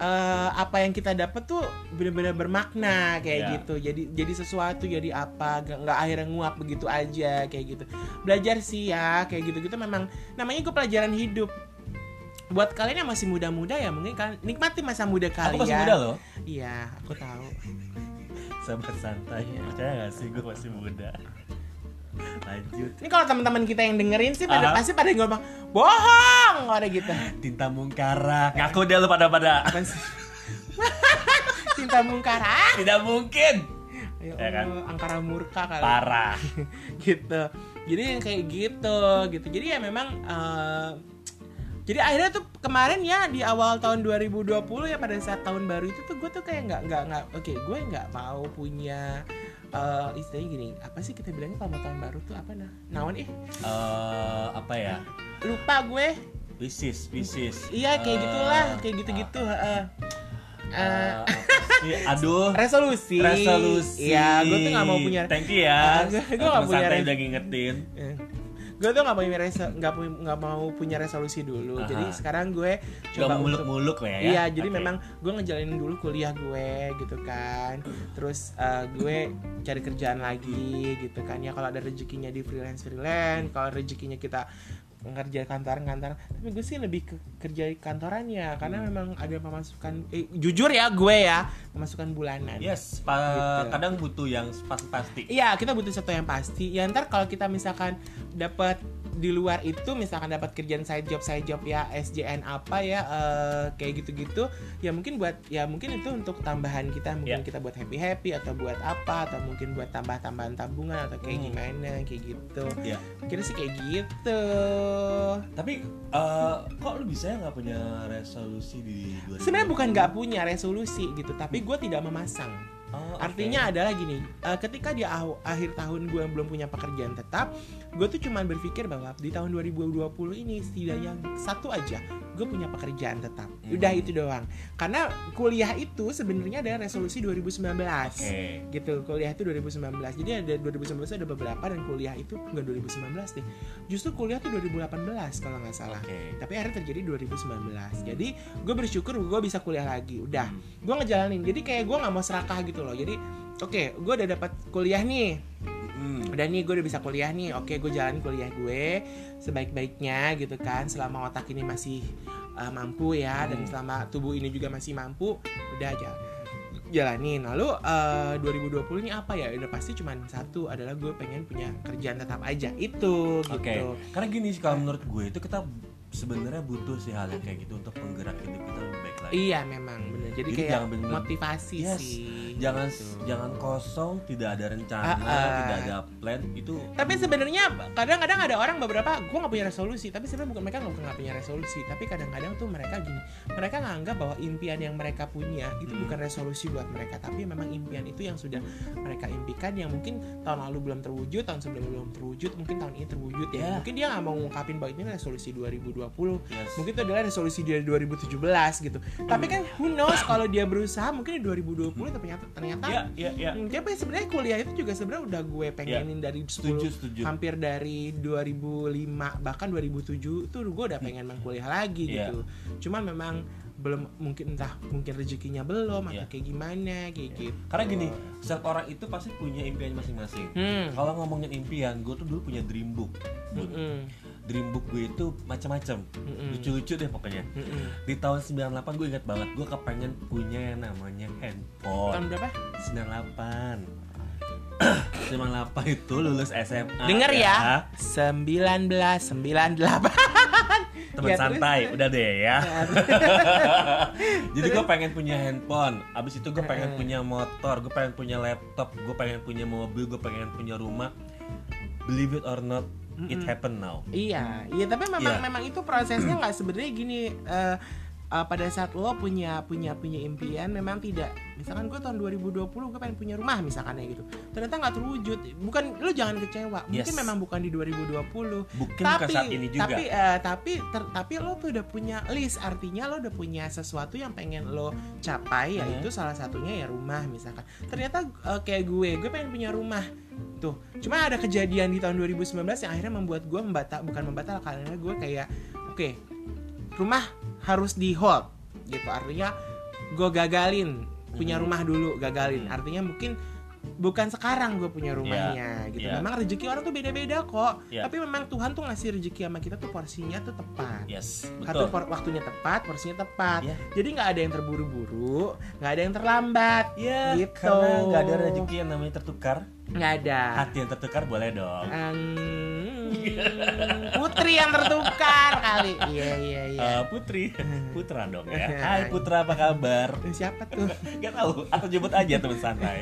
eh, apa yang kita dapat tuh benar-benar bermakna kayak Ya. gitu. Jadi jadi sesuatu jadi apa nggak nggak akhirnya nguap begitu aja kayak gitu. Belajar sih ya kayak gitu gitu memang namanya gue pelajaran hidup buat kalian yang masih muda-muda ya mungkin kalian nikmati masa muda kalian aku masih muda loh Iya, aku tahu. sahabat santai Iya. percaya gak sih gue masih muda lanjut Ini kalau teman-teman kita yang dengerin sih pada Aha. pasti pada ngomong bohong ada gitu. tinta mungkara ngaku deh lu pada pada? [laughs] Cinta mungkara. tidak mungkin Ya Ya kan? Angkara murka kali. parah [laughs] gitu. Jadi yang kayak gitu, gitu. Jadi ya memang eh, jadi akhirnya tuh kemarin ya di awal tahun 2020 ya pada saat tahun baru itu tuh gue tuh kayak nggak nggak nggak oke gue nggak mau punya eh istilahnya gini apa sih kita bilangnya kalau mau tahun baru tuh apa nah naon eh Eh, apa ya lupa gue Pisces Pisces Iya kayak Eh, gitulah, kayak gitu-gitu. heeh. eh, Eh, apa sih? aduh resolusi. resolusi Iya, gue tuh nggak mau punya. thank you ya Ah, gue- nggak punya santai udah ngingetin gue tuh nggak punya reso, nggak mau punya resolusi dulu. Aha. Jadi sekarang gue coba muluk-muluk lah ya Iya, jadi memang gue ngejalanin dulu kuliah gue gitu kan. Terus eh, gue cari kerjaan lagi gitu kan ya. Kalau ada rezekinya di freelance freelance, kalau rezekinya kita ngerja kantoran-kantoran tapi gue sih lebih ke kerja kantorannya karena Hmm. memang ada pemasukan eh, jujur ya gue ya pemasukan bulanan Yes, pa- Gitu. kadang butuh yang pasti-pasti. Iya, kita butuh sesuatu yang pasti. Ya ntar kalau kita misalkan dapat di luar itu misalkan dapat kerjaan side job side job ya SJN apa ya eh, kayak gitu-gitu ya mungkin buat ya mungkin itu untuk tambahan kita mungkin Ya. kita buat happy happy atau buat apa atau mungkin buat tambah tambahan tabungan atau kayak Hmm. gimana kayak gitu Ya. kira sih kayak gitu Tapi eh, kok lu bisa ya nggak punya resolusi di 2020? sebenarnya bukan nggak punya resolusi gitu tapi gue tidak memasang Oh. Artinya adalah gini, eh, ketika di akhir tahun gue belum punya pekerjaan tetap, gue tuh cuman berpikir bahwa di tahun 2020 ini setidaknya satu aja gue punya pekerjaan tetap. Hmm. Udah itu doang. Karena kuliah itu sebenarnya ada resolusi 2019. Oke. Gitu, kuliah itu 2019. Jadi ada 2019 ada beberapa dan kuliah itu enggak 2019 deh. Justru kuliah tuh 2018 kalau nggak salah. Oke. Tapi akhirnya terjadi 2019. Jadi gue bersyukur gue bisa kuliah lagi. Udah, Hmm. gue ngejalanin. Jadi kayak gue nggak mau serakah gitu loh. Jadi oke, gue udah dapat kuliah nih. Hmm. Udah nih gue udah bisa kuliah nih. Oke, gue jalanin kuliah gue sebaik-baiknya gitu kan. Selama otak ini masih uh, mampu ya dan Hmm. selama tubuh ini juga masih mampu, udah aja jalanin. Lalu uh, 2020 ini apa ya? Udah pasti cuman satu adalah gue pengen punya kerjaan tetap aja. Itu gitu. Oke. Karena gini sih kalau menurut gue itu kita sebenarnya butuh sih hal yang kayak gitu untuk penggerak hidup kita lebih baik lagi. Iya memang bener. Jadi, Jadi kayak jangan bener- motivasi Yes. sih. Jangan gitu. jangan kosong, tidak ada rencana, Ah, ah. tidak ada plan itu Tapi sebenarnya kadang-kadang ada orang beberapa gue nggak punya resolusi. Tapi sebenarnya bukan mereka nggak punya resolusi. Tapi kadang-kadang tuh mereka gini. Mereka nganggap bahwa impian yang mereka punya itu Hmm. bukan resolusi buat mereka. Tapi memang impian itu yang sudah mereka impikan yang mungkin tahun lalu belum terwujud, tahun sebelumnya belum terwujud, mungkin tahun ini terwujud ya. Ya. Mungkin dia nggak mau ngungkapin bahwa ini resolusi 2020. Yes. Mungkin itu adalah resolusi dia 2017 gitu. Tapi kan who knows kalau dia berusaha mungkin di 2020 ternyata ternyata Ya, ya, ya. Hmm, tapi sebenarnya kuliah itu juga sebenarnya udah gue pengenin dari 10 Setuju, setuju. hampir dari 2005 bahkan 2007 tuh gue udah pengen main kuliah lagi Iya. gitu. Cuman memang belum mungkin entah mungkin rezekinya belum atau Iya. kayak gimana kayak gitu. Karena gini, setiap orang itu pasti punya impian masing-masing. Hmm. Kalau ngomongin impian, gue tuh dulu punya dream book. Mm-mm. Dream book gue itu macam-macam, Mm-mm. lucu-lucu deh pokoknya. Mm-mm. Di tahun 98 gue ingat banget, gue kepengen punya yang namanya handphone. Tahun berapa? 98 98 [coughs] itu lulus SMA Dengar ya. 1998. Teman Ya, terus? santai, udah deh ya [laughs] Jadi gue pengen punya handphone Abis itu gue pengen Heeh. punya motor Gue pengen punya laptop Gue pengen punya mobil Gue pengen punya rumah Believe it or not It happen now Iya, iya tapi memang Iya. memang itu prosesnya nggak sebenarnya gini. eh, eh, pada saat lo punya punya punya impian memang tidak. Misalkan gue tahun 2020 gue pengen punya rumah misalkan ya gitu. Ternyata nggak terwujud. Bukan lo jangan kecewa. Mungkin Yes. memang bukan di 2020 Mungkin tapi saat ini juga. tapi eh, tapi ter- tapi lo tuh udah punya list. Artinya lo udah punya sesuatu yang pengen lo capai Hmm. yaitu salah satunya ya rumah misalkan. Ternyata eh, kayak gue gue pengen punya rumah. Tuh cuma ada kejadian di tahun 2019 yang akhirnya membuat gue membatal bukan membatalkan karena gue kayak oke rumah harus di hold gitu artinya gue gagalin punya Hmm. rumah dulu gagalin Hmm. artinya mungkin bukan sekarang gue punya rumahnya gitu iya. memang rezeki orang tuh beda-beda kok Iya. tapi memang Tuhan tuh ngasih rezeki sama kita tuh porsinya tuh tepat Yes, satu betul por- waktunya tepat porsinya tepat Iya. jadi nggak ada yang terburu-buru nggak ada yang terlambat Ya, Gitu. karena nggak ada rezeki yang namanya tertukar nggak ada Hati yang tertukar boleh dong Hmm, [laughs] putri yang tertukar kali. Iya iya iya. Eh, Putri, [laughs] Putra dong ya. [laughs] Hai Putra apa kabar? siapa tuh? Gak tahu, atau jemput aja teman santai.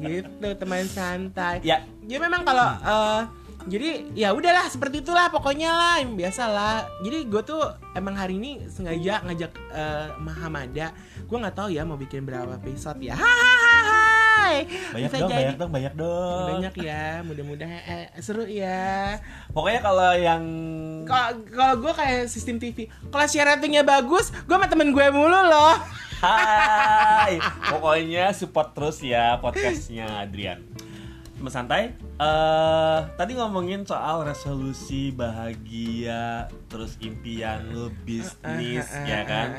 Gitu teman santai. Ya, ya memang kalau eh, jadi ya udahlah seperti itulah pokoknya lah yang biasa lah jadi gue tuh emang hari ini sengaja ngajak eh, Mahamada. Gue nggak tahu ya mau bikin berapa episode ya hai. Banyak Bisa dong, jadi- banyak dong, banyak dong. Banyak ya mudah-mudahan eh, seru ya. Pokoknya kalau yang kalau gue kayak sistem TV kalau share ratingnya bagus gue sama temen gue mulu loh. Hai, [laughs] pokoknya support terus ya podcastnya Adrian. Teman santai, eh tadi ngomongin soal resolusi bahagia, terus impian lu bisnis, ya kan?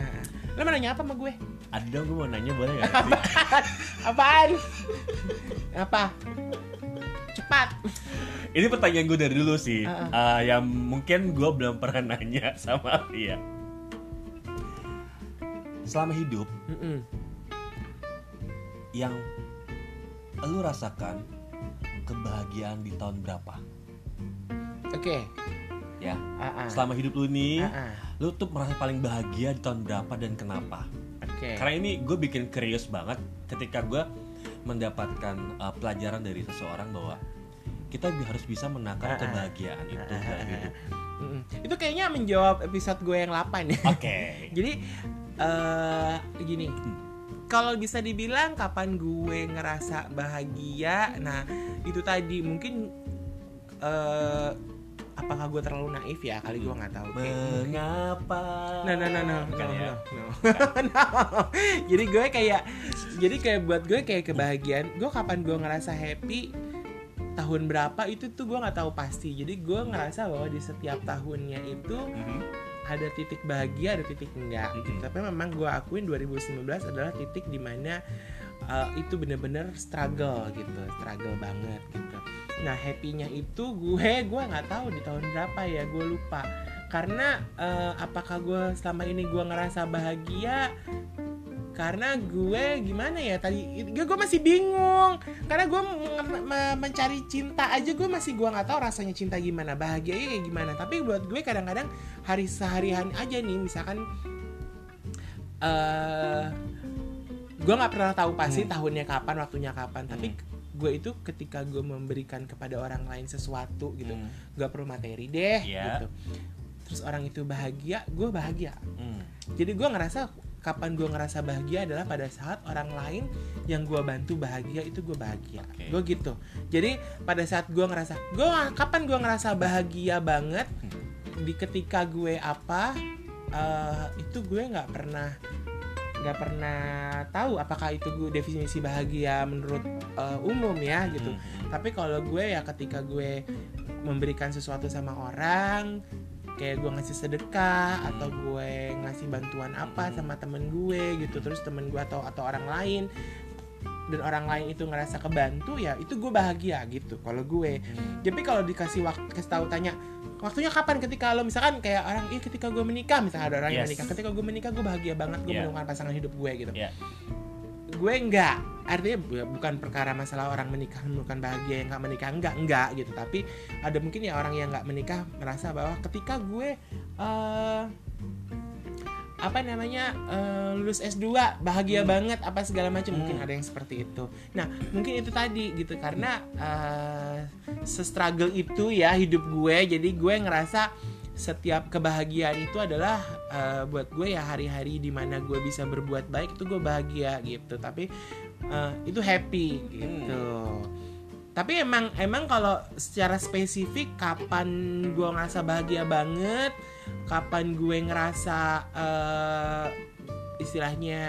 lo mau nanya apa sama gue Ada dong, gue mau nanya boleh gak [laughs] apaan apa cepat Ini pertanyaan gue dari dulu sih, Ah, Eh, yang mungkin gue belum pernah nanya [laughs] sama dia. Selama hidup, Mm-mm. yang lu rasakan kebahagiaan di tahun berapa? Oke. Ya, Ah, ah. selama hidup lu nih, Ah, ah. lu tuh merasa paling bahagia di tahun berapa dan kenapa? Oke. Karena ini gue bikin curious banget ketika gue mendapatkan uh, pelajaran dari seseorang bahwa kita harus bisa menakar Ah, ah. kebahagiaan itu dalam hidup. Itu kayaknya menjawab episode gue yang 8 ya. Oke. [laughs] Jadi eh gini, kalau bisa dibilang kapan gue ngerasa bahagia, nah itu tadi mungkin eh apakah gue terlalu naif ya? Kali gue nggak tahu. Mengapa? Nah, nah, nah, nah, Bukan no, ya? no, no. [laughs] No. Jadi gue kayak, jadi kayak buat gue kayak kebahagiaan. Gue kapan gue ngerasa happy tahun berapa itu tuh gue nggak tahu pasti. Jadi gue ngerasa bahwa di setiap tahunnya itu Mhm. ada titik bahagia, ada titik enggak. Mhm. gitu. Tapi memang gue akuin 2019 adalah titik di mana uh, itu bener-bener struggle gitu, struggle banget gitu. Nah happy-nya itu gue gue nggak tahu di tahun berapa ya, gue lupa. Karena uh, apakah gue selama ini gue ngerasa bahagia? Karena gue gimana ya tadi gue gue masih bingung karena gue men- me- mencari cinta aja gue masih gue nggak tahu rasanya cinta gimana bahagianya kayak gimana tapi buat gue kadang-kadang hari seharian aja nih misalkan eh gue nggak pernah tahu pasti Hmm. tahunnya kapan waktunya kapan tapi gue itu ketika gue memberikan kepada orang lain sesuatu gitu Hmm. nggak perlu materi deh Iya. gitu terus orang itu bahagia gue bahagia Hmm. jadi gue ngerasa kapan gue ngerasa bahagia adalah pada saat orang lain yang gue bantu bahagia itu gue bahagia Oke. gue gitu jadi pada saat gue ngerasa gue kapan gue ngerasa bahagia banget di ketika gue apa eh, itu gue nggak pernah nggak pernah tahu apakah itu gue definisi bahagia menurut eh, umum ya gitu Hmm. tapi kalau gue ya ketika gue memberikan sesuatu sama orang kayak gue ngasih sedekah atau gue ngasih bantuan apa sama temen gue gitu terus temen gue atau atau orang lain dan orang lain itu ngerasa kebantu ya itu gue bahagia gitu kalau gue Hmm. tapi kalau dikasih waktu kasih tahu tanya waktunya kapan ketika lo misalkan kayak orang ih ketika gue menikah misalnya ada orang yang Yes. menikah ketika gue menikah gue bahagia banget gue Yeah. menemukan pasangan hidup gue gitu Yeah. gue enggak artinya bu- bukan perkara masalah orang menikah bukan bahagia yang nggak menikah enggak enggak gitu tapi ada mungkin ya orang yang nggak menikah merasa bahwa ketika gue eh apa namanya eh, lulus S2 bahagia banget apa segala macam. Mungkin Hmm. ada yang seperti itu. Nah mungkin itu tadi gitu karena eh se-struggle itu ya hidup gue. Jadi gue ngerasa setiap kebahagiaan itu adalah eh, buat gue ya hari-hari di mana gue bisa berbuat baik itu gue bahagia gitu. Tapi eh, itu happy gitu. Tapi emang emang kalau secara spesifik kapan gue ngerasa bahagia banget kapan gue ngerasa eh, istilahnya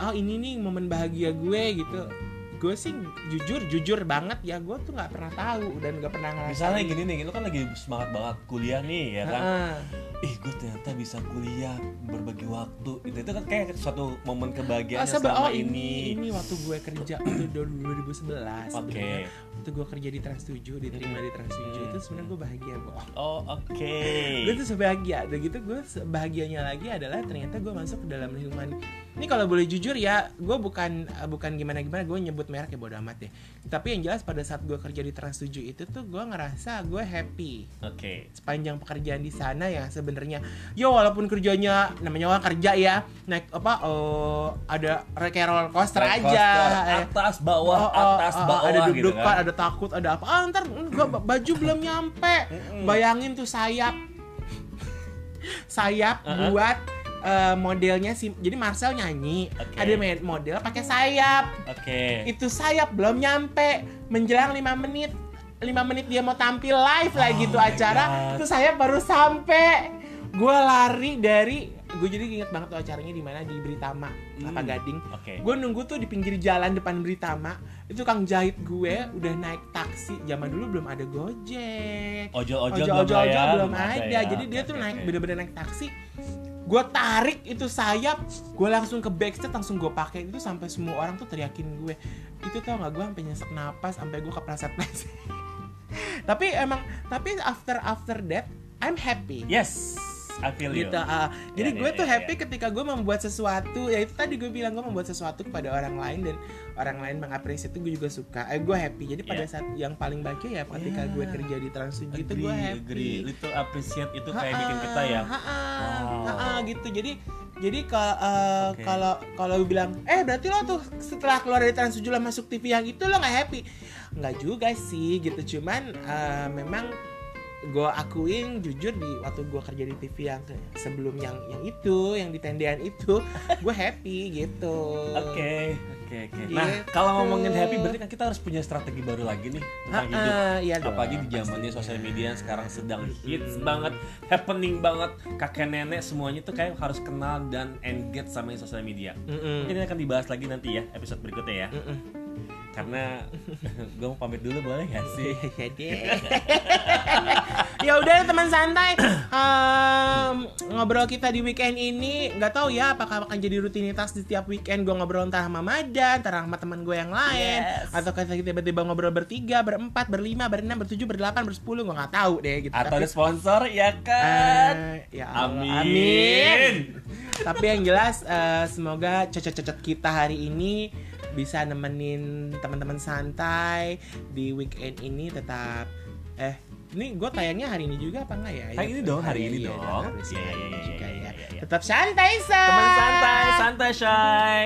oh ini nih momen bahagia gue gitu gue sih jujur jujur banget ya gue tuh nggak pernah tahu dan nggak pernah ngerasain Misalnya gini nih, lu kan lagi semangat banget kuliah nih ya kan. Heeh. Ih, gue ternyata bisa kuliah berbagi waktu. Itu itu kan kayak suatu momen Oh, kebahagiaan sebe- selama oh, ini. ini ini waktu gue kerja waktu [clears throat] 2011 Oke. sebenarnya. waktu gue kerja di Trans 7 diterima di Trans 7 Hmm. itu sebenarnya gue bahagia kok Oh, oke. gue tuh sebahagia udah gitu gue bahagianya lagi adalah ternyata gue masuk ke dalam lingkungan ini kalau boleh jujur ya gue bukan bukan gimana gimana gue nyebut merek ya bodo amat deh tapi yang jelas pada saat gue kerja di Trans 7 itu tuh gue ngerasa gue happy Oke. sepanjang pekerjaan di sana ya sebenarnya ya walaupun kerjanya namanya orang kerja ya naik apa oh ada kayak roller coaster Roller aja coaster, eh. atas bawah, Oh, oh, atas oh, bawah ada gitu deg-degan, kan. ada takut, ada apa? Ah, ntar gua ba- baju belum nyampe. Bayangin tuh sayap, sayap Uh-uh. buat eh, modelnya si. Jadi Marcel nyanyi, Oke. ada model pakai sayap. Oke. Itu sayap belum nyampe, menjelang 5 menit. 5 menit dia mau tampil live lah Oh gitu my acara, God. itu sayap baru sampai. Gue lari dari, gue jadi inget banget tuh acaranya di mana di Britama, Kelapa Hmm. Gading Oke. gue nunggu tuh di pinggir jalan depan Britama itu kang jahit gue udah naik taksi zaman dulu belum ada gojek Ojol-ojol ojol belum ojol ada ya? belum Belum ada, ada ya? jadi dia Oke, tuh naik bener-bener naik taksi gue tarik itu sayap gue langsung ke backstage langsung gue pakai. Itu sampai semua orang tuh teriakin gue. Itu tau gak gue sampai nyesek napas sampai gue kepleset [laughs] pleset. Tapi emang tapi after after that I'm happy. Yes. Gitu ah. jadi Ya, gue ya, tuh happy ketika gue membuat sesuatu ya itu tadi gue bilang gue membuat sesuatu kepada orang lain dan orang lain mengapresiasi itu gue juga suka eh gue happy jadi pada Ya. saat yang paling bahagia ya ketika Ya. gue kerja di Trans 7 itu gue happy agree. Little appreciate itu kayak bikin kita ya. ha-ha, Wow. ha-ha, gitu jadi jadi ka- eh, Oke. kalau kalau bilang eh berarti lo tuh setelah keluar dari Trans 7 lo masuk TV yang itu lo nggak happy nggak juga sih gitu cuman eh, memang gue akuin jujur di waktu gue kerja di TV yang sebelum yang yang itu yang di tendean itu [laughs] gue happy gitu Oke, oke, oke. Nah, Gitu. kalau ngomongin happy berarti kan kita harus punya strategi baru lagi nih tentang Ha-ha, hidup. iya dong, Apalagi di zamannya sosial media yang sekarang sedang hits banget, happening banget. Kakek nenek semuanya tuh kayak harus kenal dan engage sama sosial media. Mungkin ini akan dibahas lagi nanti ya episode berikutnya ya. Mm-mm. Karena [laughs] gue mau pamit dulu boleh gak sih? [laughs] ya [laughs] ya udah teman santai Em, ngobrol kita di weekend ini nggak tahu ya apakah akan jadi rutinitas di tiap weekend gue ngobrol entah sama Madan, entah sama teman gue yang lain, Yes. atau kita tiba-tiba ngobrol bertiga, berempat, berlima, berenam, bertujuh, berdelapan, bersepuluh, gue nggak tahu deh gitu. Atau Tapi- ada sponsor ya kan? Eh, ya Allah, Amin. amin. Tapi yang jelas eh, semoga cocok-cocok kita hari ini bisa nemenin teman-teman santai di weekend ini tetap eh ini gue tayangnya hari ini juga apa enggak ya? Hari ini dong, hari ini iya, dong. harus Iya, iya, ini iya, juga iya, ya. iya, iya. Tetap santai, say. Teman santai, santai shy.